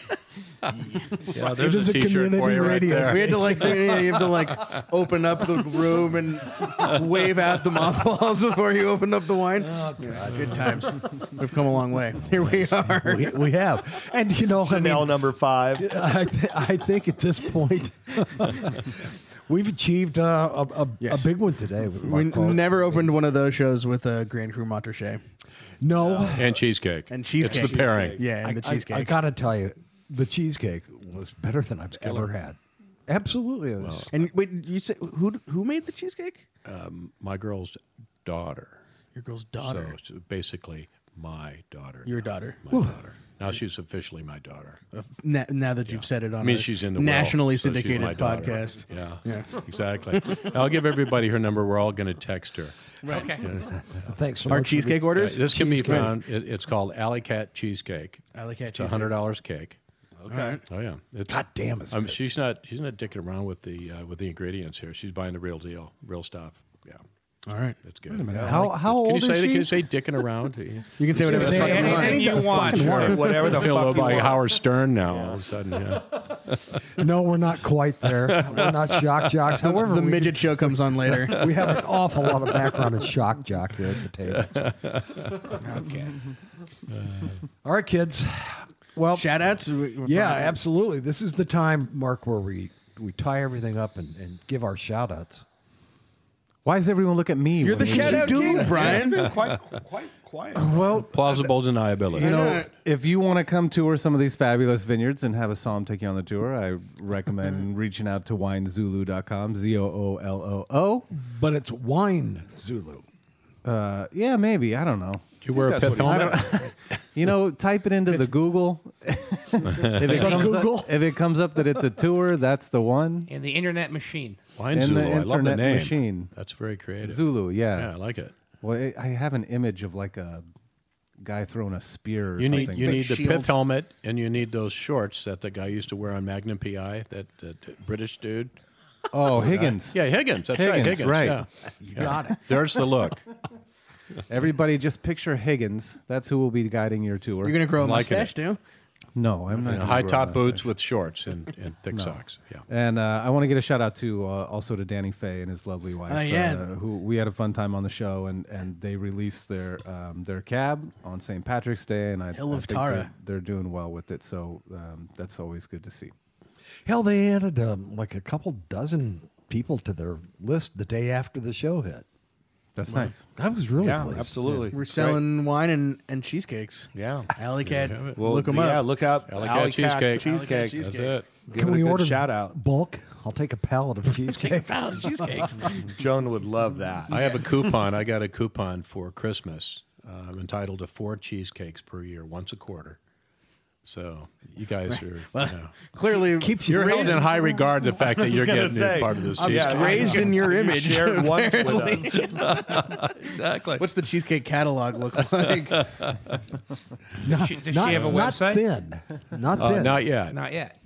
yeah, there's is a a T-shirt for community you right radio there. we had to like yeah, you have to like open up the room and wave out the mothballs before you open up the wine. Oh god, good times. We've come a long way. Here we are. we, we have, and you know, I mean, number five. I, th- I think at this point. [laughs] We've achieved uh, a, a, Yes. a big one today. We Mark never opened one of those shows with a Grand Cru Montrachet no, and cheesecake. and cheesecake. It's the pairing. Yeah, and the I- I- cheesecake. I, gotta tell you, the cheesecake was better than I've ever had. Absolutely, it was. and wait, you say who who made the cheesecake? My girl's daughter. Your girl's daughter. So, so basically, my daughter. Your daughter. My daughter. Now she's officially my daughter. Now, now that you've said it on I mean, a she's in the will, nationally so she's syndicated my daughter. podcast. Yeah, Yeah. [laughs] exactly. I'll give everybody her number. We're all going to text her. Okay. Thanks so Our much. for cheesecake the- Uh, orders. this can be Cheesecake. found. It, it's called Alley Cat Cheesecake. Alley Cat It's a cheesecake. hundred dollars cake. Okay. Oh yeah. It's, God damn, it's um, good. she's not. She's not dicking around with the uh, with the ingredients here. She's buying the real deal, real stuff. Yeah, All right. it's good. How how old Can you is she? Can you say dicking around? [laughs] You You can say whatever the fuck you anything want. you want. fucking word. Whatever the feel a fuck you like want. Howard Stern now. All of a sudden, yeah. [laughs] No, we're not quite there. We're not shock jocks. [laughs] However, the we, midget show comes on later. we have an awful lot of background in shock jock here at the table. Okay. Uh, all right, kids. Well, shout outs. Yeah, absolutely. This is the time, Mark, where we we tie everything up and, and give our shout outs. Why does everyone look at me? You're the when we- shout out king, Brian. quite quite quiet. Well, Plausible deniability. you know, if you want to come tour some of these fabulous vineyards and have a psalm take you on the tour, I recommend [laughs] reaching out to winezulu.com, Z O O L O O. But it's wine Zulu. Uh, yeah, maybe. I don't know. Do you wear a That's pith helmet? [laughs] You know, type it into the Google. [laughs] if, it comes Google? Up, if it comes up that it's a tour, that's the one. In the internet machine. Wine In Zulu. the I love the internet name. machine. That's very creative. Zulu, yeah. Yeah, I like it. Well, I I have an image of like a guy throwing a spear or You need something. you Big need the pith helmet and you need those shorts that the guy used to wear on Magnum PI. That, that British dude. oh, Higgins. Yeah, Higgins. That's right. Higgins, Higgins. right. Yeah. You got it. [laughs] There's the look. Everybody just picture Higgins. That's who will be guiding your tour. You're gonna grow a Liking mustache it. too. No, I'm not. You high top boots mustache. with shorts and, [laughs] and thick socks. Yeah. And uh, I want to get a shout out to uh, also to Danny Fay and his lovely wife. Oh, yeah. uh, who we had a fun time on the show, and, and they released their um, their cab on St. Patrick's Day, and I, Hill I of think Tara. they're, they're doing well with it. So um, that's always good to see. Hell, they added um, like a couple dozen people to their list the day after the show hit. That's nice. That was really Yeah, pleased. absolutely. We're Great. selling wine and, and cheesecakes. Yeah. Alley Cat. Well, look them up. yeah, up. look out. Alley Alley Cat cheesecake. cheesecake. That's it. Give Can it a we good order shout out? bulk? I'll take a pallet of [laughs] cheesecake. cheesecakes. [laughs] Joan would love that. I have a coupon. I got a coupon for Christmas. Uh, I'm entitled to four cheesecakes per year, once a quarter. So you guys are, you know, Clearly, Keeps you you're held in high regard. The fact that you're [laughs] gonna getting say, part of this I'm cheesecake. Yeah, raised in your You image. shared once with us. [laughs] exactly. What's the cheesecake catalog look [laughs] like? not, she- does she not- have a website? not website? thin. Not Uh, thin. not yet. Not yet.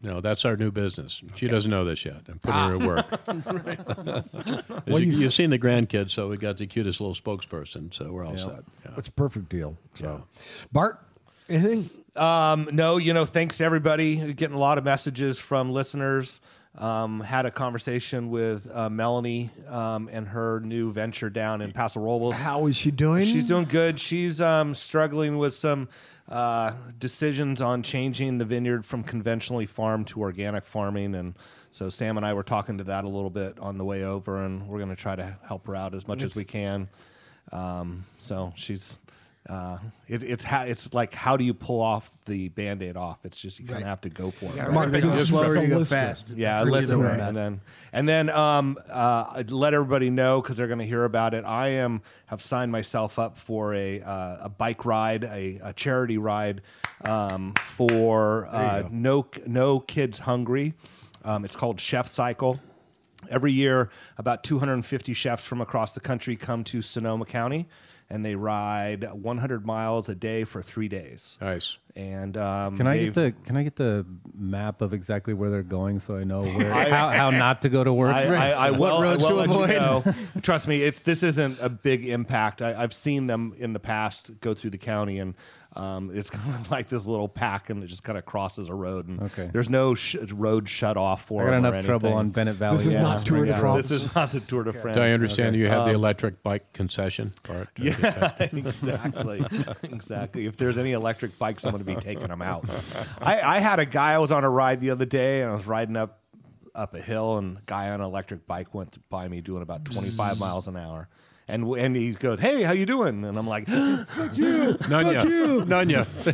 No, that's our new business. She doesn't know this yet. I'm putting her to work. well, you, have seen the grandkids, so we got the cutest little spokesperson. So we're all set. Yeah. It's a perfect deal. So, Bart, anything? Um, no, you know, thanks to everybody. Getting a lot of messages from listeners. Um, had a conversation with uh, Melanie um, and her new venture down in Paso Robles. How is she doing? She's doing good. She's um, struggling with some uh, decisions on changing the vineyard from conventionally farmed to organic farming, and so Sam and I were talking to that a little bit on the way over, and we're going to try to help her out as much as we can. Um, so she's. Uh, it, it's how it's like how do you pull off the band-aid off? It's just you kind of have to go for it. Yeah, Mark, they go Just slow you go fast. Yeah, listen, the and then and then um, uh, let everybody know because they're going to hear about it. I am have signed myself up for a uh, a bike ride, a, a charity ride um, for uh, no no kids hungry. Um, it's called Chef Cycle. Every year, about 250 chefs from across the country come to Sonoma County, and they ride 100 miles a day for three days. Nice. And um, Can I get the Can I get the map of exactly where they're going so I know [laughs] where I- how, how not to go to work? I, I, I [laughs] What will, I roads will to let you avoid? know. [laughs] Trust me, it's this isn't a big impact. I, I've seen them in the past go through the county, and um, it's [laughs] kind of like this little pack, and it just kind of crosses a road. And Okay. there's no sh- road shut off for it. I got them or enough trouble on Bennett Valley. This is yeah. not Tour de Yeah, France. This is not the Tour de France. Do I understand you have the Um, electric bike concession part? [laughs] Yeah, exactly, [laughs] exactly. If there's any electric bikes, I'm going to be taking them out. I, I had a guy. I was on a ride the other day, and I was riding up up a hill, and a guy on an electric bike went by me doing about 25 miles an hour. And, and he goes, "Hey, how you doing?" And I'm like, [gasps] "Fuck you, None you. [laughs] None you. [laughs]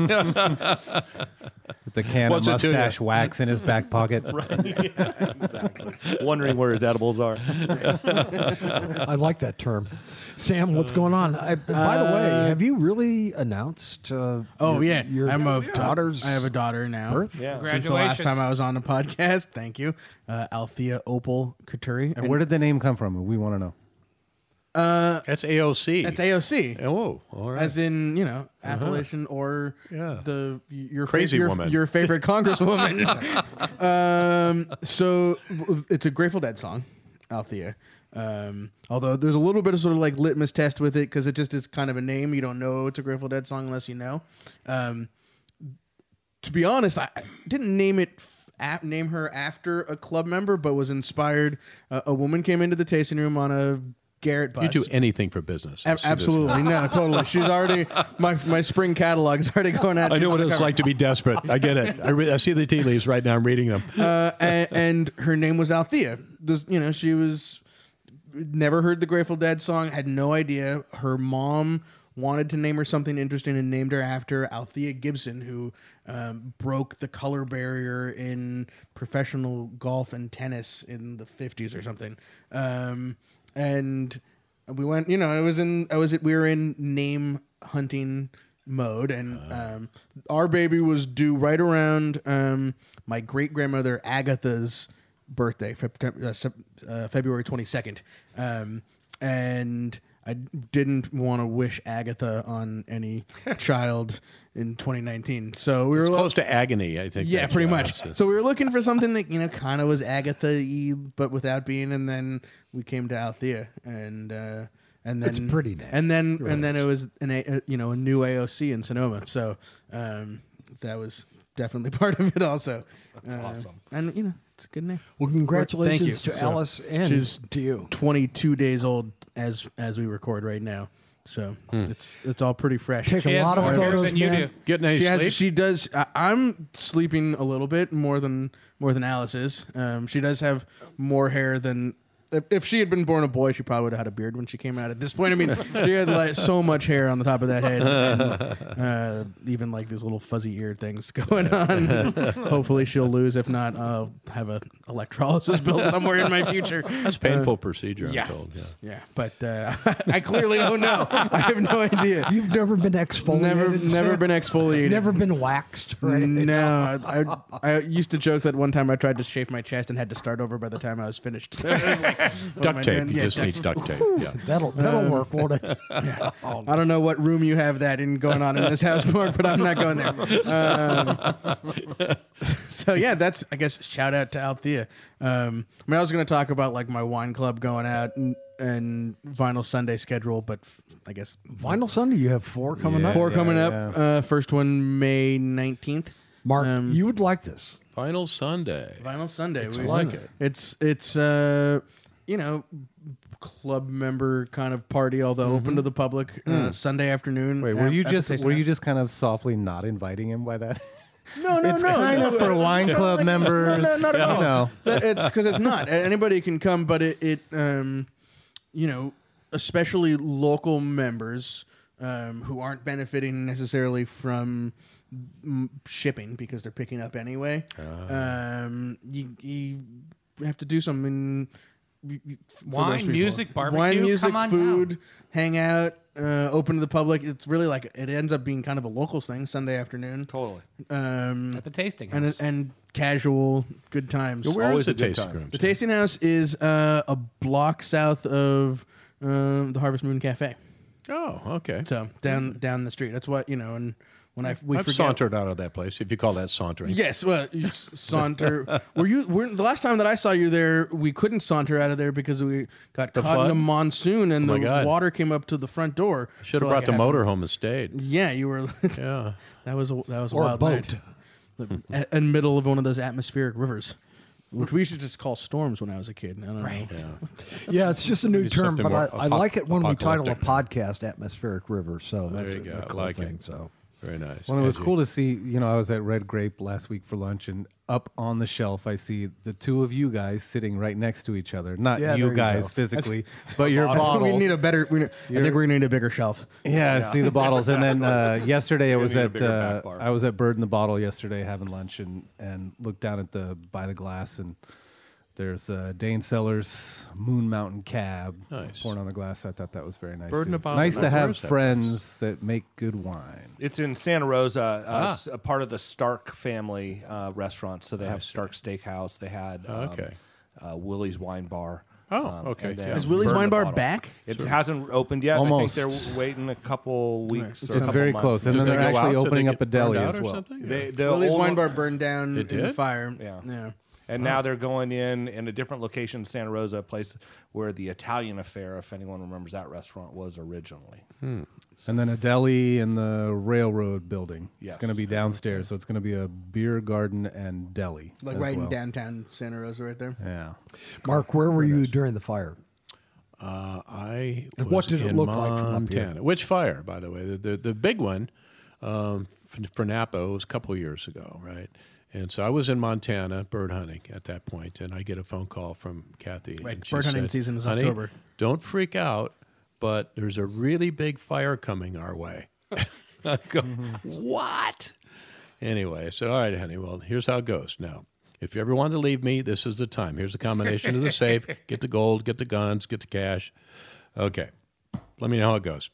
With the can What's of mustache wax in his back pocket. [laughs] yeah, exactly." Wondering where his edibles are. I like that term. Sam, what's going on? I, by the way, have you really announced? Uh, Oh your, yeah, your I'm a daughter's. I have a daughter now. birth? Yeah. Since the last time I was on the podcast, thank you, uh, Althea Opal Coturri. And where did the name come from? We want to know. Uh, That's AOC. that's AOC. Oh, all right. As in, you know, Appellation or Yeah. the your Crazy your, woman. your favorite [laughs] congresswoman. [laughs] um, so w- it's a Grateful Dead song, Althea. Um, although there's a little bit of sort of like litmus test with it because it just is kind of a name. You don't know it's a Grateful Dead song unless you know. Um, to be honest, I I didn't name it. f- Name her after a club member, but was inspired. Uh, a woman came into the tasting room on a Garrett bus. You do anything for business. I Ab- see this absolutely, no, totally. She's already my my spring catalog is already going out. I know what it's like to be desperate. I get it. I, re- I see the tea leaves right now. I'm reading them. uh, and, and her name was Althea. This, you know, she was never heard the Grateful Dead song, had no idea. Her mom wanted to name her something interesting and named her after Althea Gibson, who um, broke the color barrier in professional golf and tennis in the 50s or something. Um, and we went, you know, I was in, I was, we were in name hunting mode and um, our baby was due right around um, my great grandmother Agatha's birthday, Feb- uh, Sep- uh, February 22nd. Um, and I didn't want to wish Agatha on any [laughs] child in 2019. So we were It's lo- close to agony, I think. yeah, pretty much. it's- So we were looking for something that you know kind of was Agatha-y, but without being. And then we came to Althea, and uh, and then It's pretty name. And then really and then it was an a, uh, you know a new AOC in Sonoma. So um, that was definitely [laughs] part of it also. That's awesome. And you know it's a good name. Well, congratulations to So, Alice and she's to you. 22 days old as as we record right now. So it's it's all pretty fresh. Take She a has lot of more hair photos, than you man. do. Getting any she has, sleep? she does. I, I'm sleeping a little bit more than more than Alice is. Um, she does have more hair than. If, if she had been born a boy, she probably would have had a beard when she came out. At this point, I mean, she had like so much hair on the top of that head, and, uh, even like these little fuzzy ear things [laughs] going on. Hopefully, she'll lose. If not, I'll have a electrolysis bill somewhere in my future. That's a painful procedure, I'm yeah. told. Yeah. Yeah, but uh, [laughs] I clearly don't know. I have no idea. You've never been exfoliated. Never, never been exfoliated. Never been waxed or anything. No, I, I, I used to joke that one time I tried to shave my chest and had to start over by the time I was finished. So [laughs] it was like, what am I [laughs] Duct tape. doing? You Yeah, just duct- need duct tape. Yeah. That'll that'll work, won't it? [laughs] yeah. [laughs] I don't know what room you have that in going on in this house, Mark, but I'm not going there. Um, so yeah, that's I guess shout out to Althea. Um, I mean, I was going to talk about like my wine club going out and, and vinyl Sunday schedule, but f- I guess Vinyl Sunday, you have four coming Yeah. up. four yeah, coming up. yeah. Uh, first one May 19th. Mark, Um, you would like this. Final Sunday. Vinyl Sunday. It's We- like it. It's it's uh you know club member kind of party, although open to the public. Uh, Sunday afternoon. Wait, were at- you just were you just kind of softly not inviting him by that? No, no, [laughs] it's no. kind no, of for wine club no, members. No, not at all. That- It's because it's not. Anybody can come, but it, it um, you know, especially local members um, who aren't benefiting necessarily from mm, shipping because they're picking up anyway. Um, you, you have to do something. Y- y- for Wine, music, barbecue, wine, music, come on food, hang out, uh, open to the public. It's really like it ends up being kind of a locals thing Sunday afternoon. Totally. Um, At the tasting and house. and casual good times. Where is Always the a good tasting time. room? The tasting house is uh, a block south of um, the Harvest Moon Cafe. Oh, okay. So down down the street. That's what you know. And when I we I've forget- sauntered out of that place, if you call that sauntering. Yes, well, you saunter. [laughs] were you? Were, the last time that I saw you there, we couldn't saunter out of there because we got The caught in a monsoon and Oh the God. water came up to the front door. Should have brought like the half- motor home and stayed. Yeah, you were. Yeah. [laughs] that was a, that was a Or a wild boat. night. The- in middle of one of those atmospheric rivers, which we used to just call storms when I was a kid. I don't Right. know. [laughs] Yeah, it's just a new term, but I, more I like it when we title a podcast "Atmospheric River." So There that's you a, go. a I cool like thing. it. So Very nice. Well, it was Edgy. cool to see. You know, I was at Red Grape last week for lunch, and up on the shelf, I see the two of you guys sitting right next to each other. Not Yeah, there you you guys go. physically, [laughs] but your we bottles. need a better. We, I think we're gonna need a bigger shelf. Yeah, I see the bottles. And then uh, [laughs] yesterday I was need a at bigger uh, back bar. I was at Bird in the Bottle yesterday having lunch and and looked down at the by the glass and there's uh, Dane Cellars Moon Mountain Cab Nice. poured on the glass. I thought that was very nice. Bird in too. Bottle. Nice to have is that friends that make good wine. It's in Santa Rosa. Uh, Ah. It's a part of the Stark family uh, restaurants. So they have Stark Steakhouse. They had um, Okay. uh, Willie's Wine Bar. Oh, um, okay. and they Is Willie's Wine Bar Bottle. back? It hasn't opened yet. Almost. I think they're waiting a couple weeks. or a It's couple very months. close, and then they they're actually out? Did they opening up a deli out as well. something? They, the Willie's old- Wine Bar burned down in the did? fire. Yeah. Yeah. And now they're going in in a different location in Santa Rosa, a place where the Italian Affair, if anyone remembers that restaurant, was originally. And then a deli in the railroad building. Yes. It's going to be downstairs, so it's going to be a beer garden and deli. Like as right well. in downtown Santa Rosa, right there. Yeah. Mark, where were you during the fire? Uh, I And was what did it in look like from up here? Montana. Which fire, by the way? The the, the big one um, for, for Napa was a couple years ago, right? And so I was in Montana bird hunting at that point, and I get a phone call from Kathy. Right, and bird hunting said, season is "Honey, October." Don't freak out, but there's a really big fire coming our way. [laughs] I go, what? Anyway, I said, all right, honey, well, here's how it goes. Now, if you ever want to leave me, this is the time. Here's the combination of the [laughs] safe. Get the gold, get the guns, get the cash. Okay. Let me know how it goes.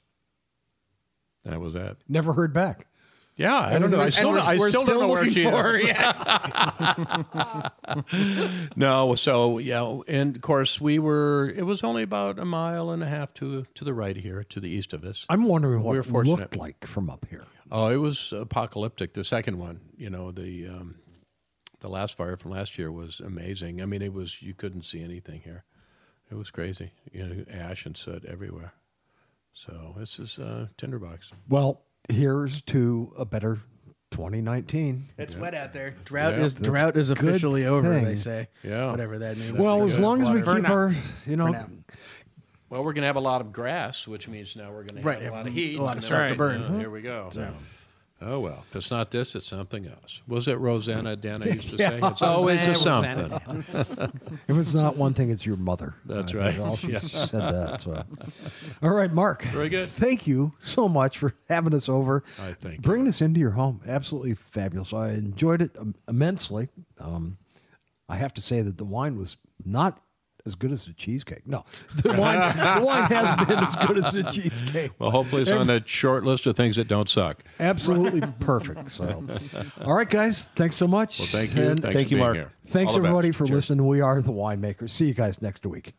That was that. Never heard back. Yeah, I don't know. I still, we're- I we're still, don't know where she for is. yeah. [laughs] no, so yeah, and of course we were. It was only about a mile and a half to to the right here, to the east of us. I'm wondering what We were fortunate. looked like from up here. Oh, it was apocalyptic. The second one, you know, the um, the last fire from last year was amazing. I mean, it was you couldn't see anything here. It was crazy. You know, ash and soot everywhere. So this is uh, tinderbox. Well, here's to a better 2019. It's wet out there. Drought Yeah. is drought is good officially over. They thing. say. Yeah. Whatever that means. Well, as long as we water. keep now. our, you know, now. Well, we're going to have a lot of grass, which means now we're going to have Right, a lot of heat. a lot of and stuff then- to burn. uh, here we go. Oh well, if it's not this, it's something else. Was it Rosanna Dana used to say? It's always a something. [laughs] if it's not one thing, it's your mother. That's I right. All she Yeah. said that. So, all right, Mark. Very good. Thank you so much for having us over. I thank bringing us into your home. Absolutely fabulous. I enjoyed it immensely. Um, I have to say that the wine was not as good as the cheesecake. No, [laughs] the wine, the wine has been as good as the cheesecake. Well, hopefully it's on the short list of things that don't suck. Absolutely [laughs] perfect. So, all right, guys, thanks so much. Well, thank you. And Thanks thank you, Mark. here. thanks All everybody for Cheers. listening. We are the winemakers. See you guys next week.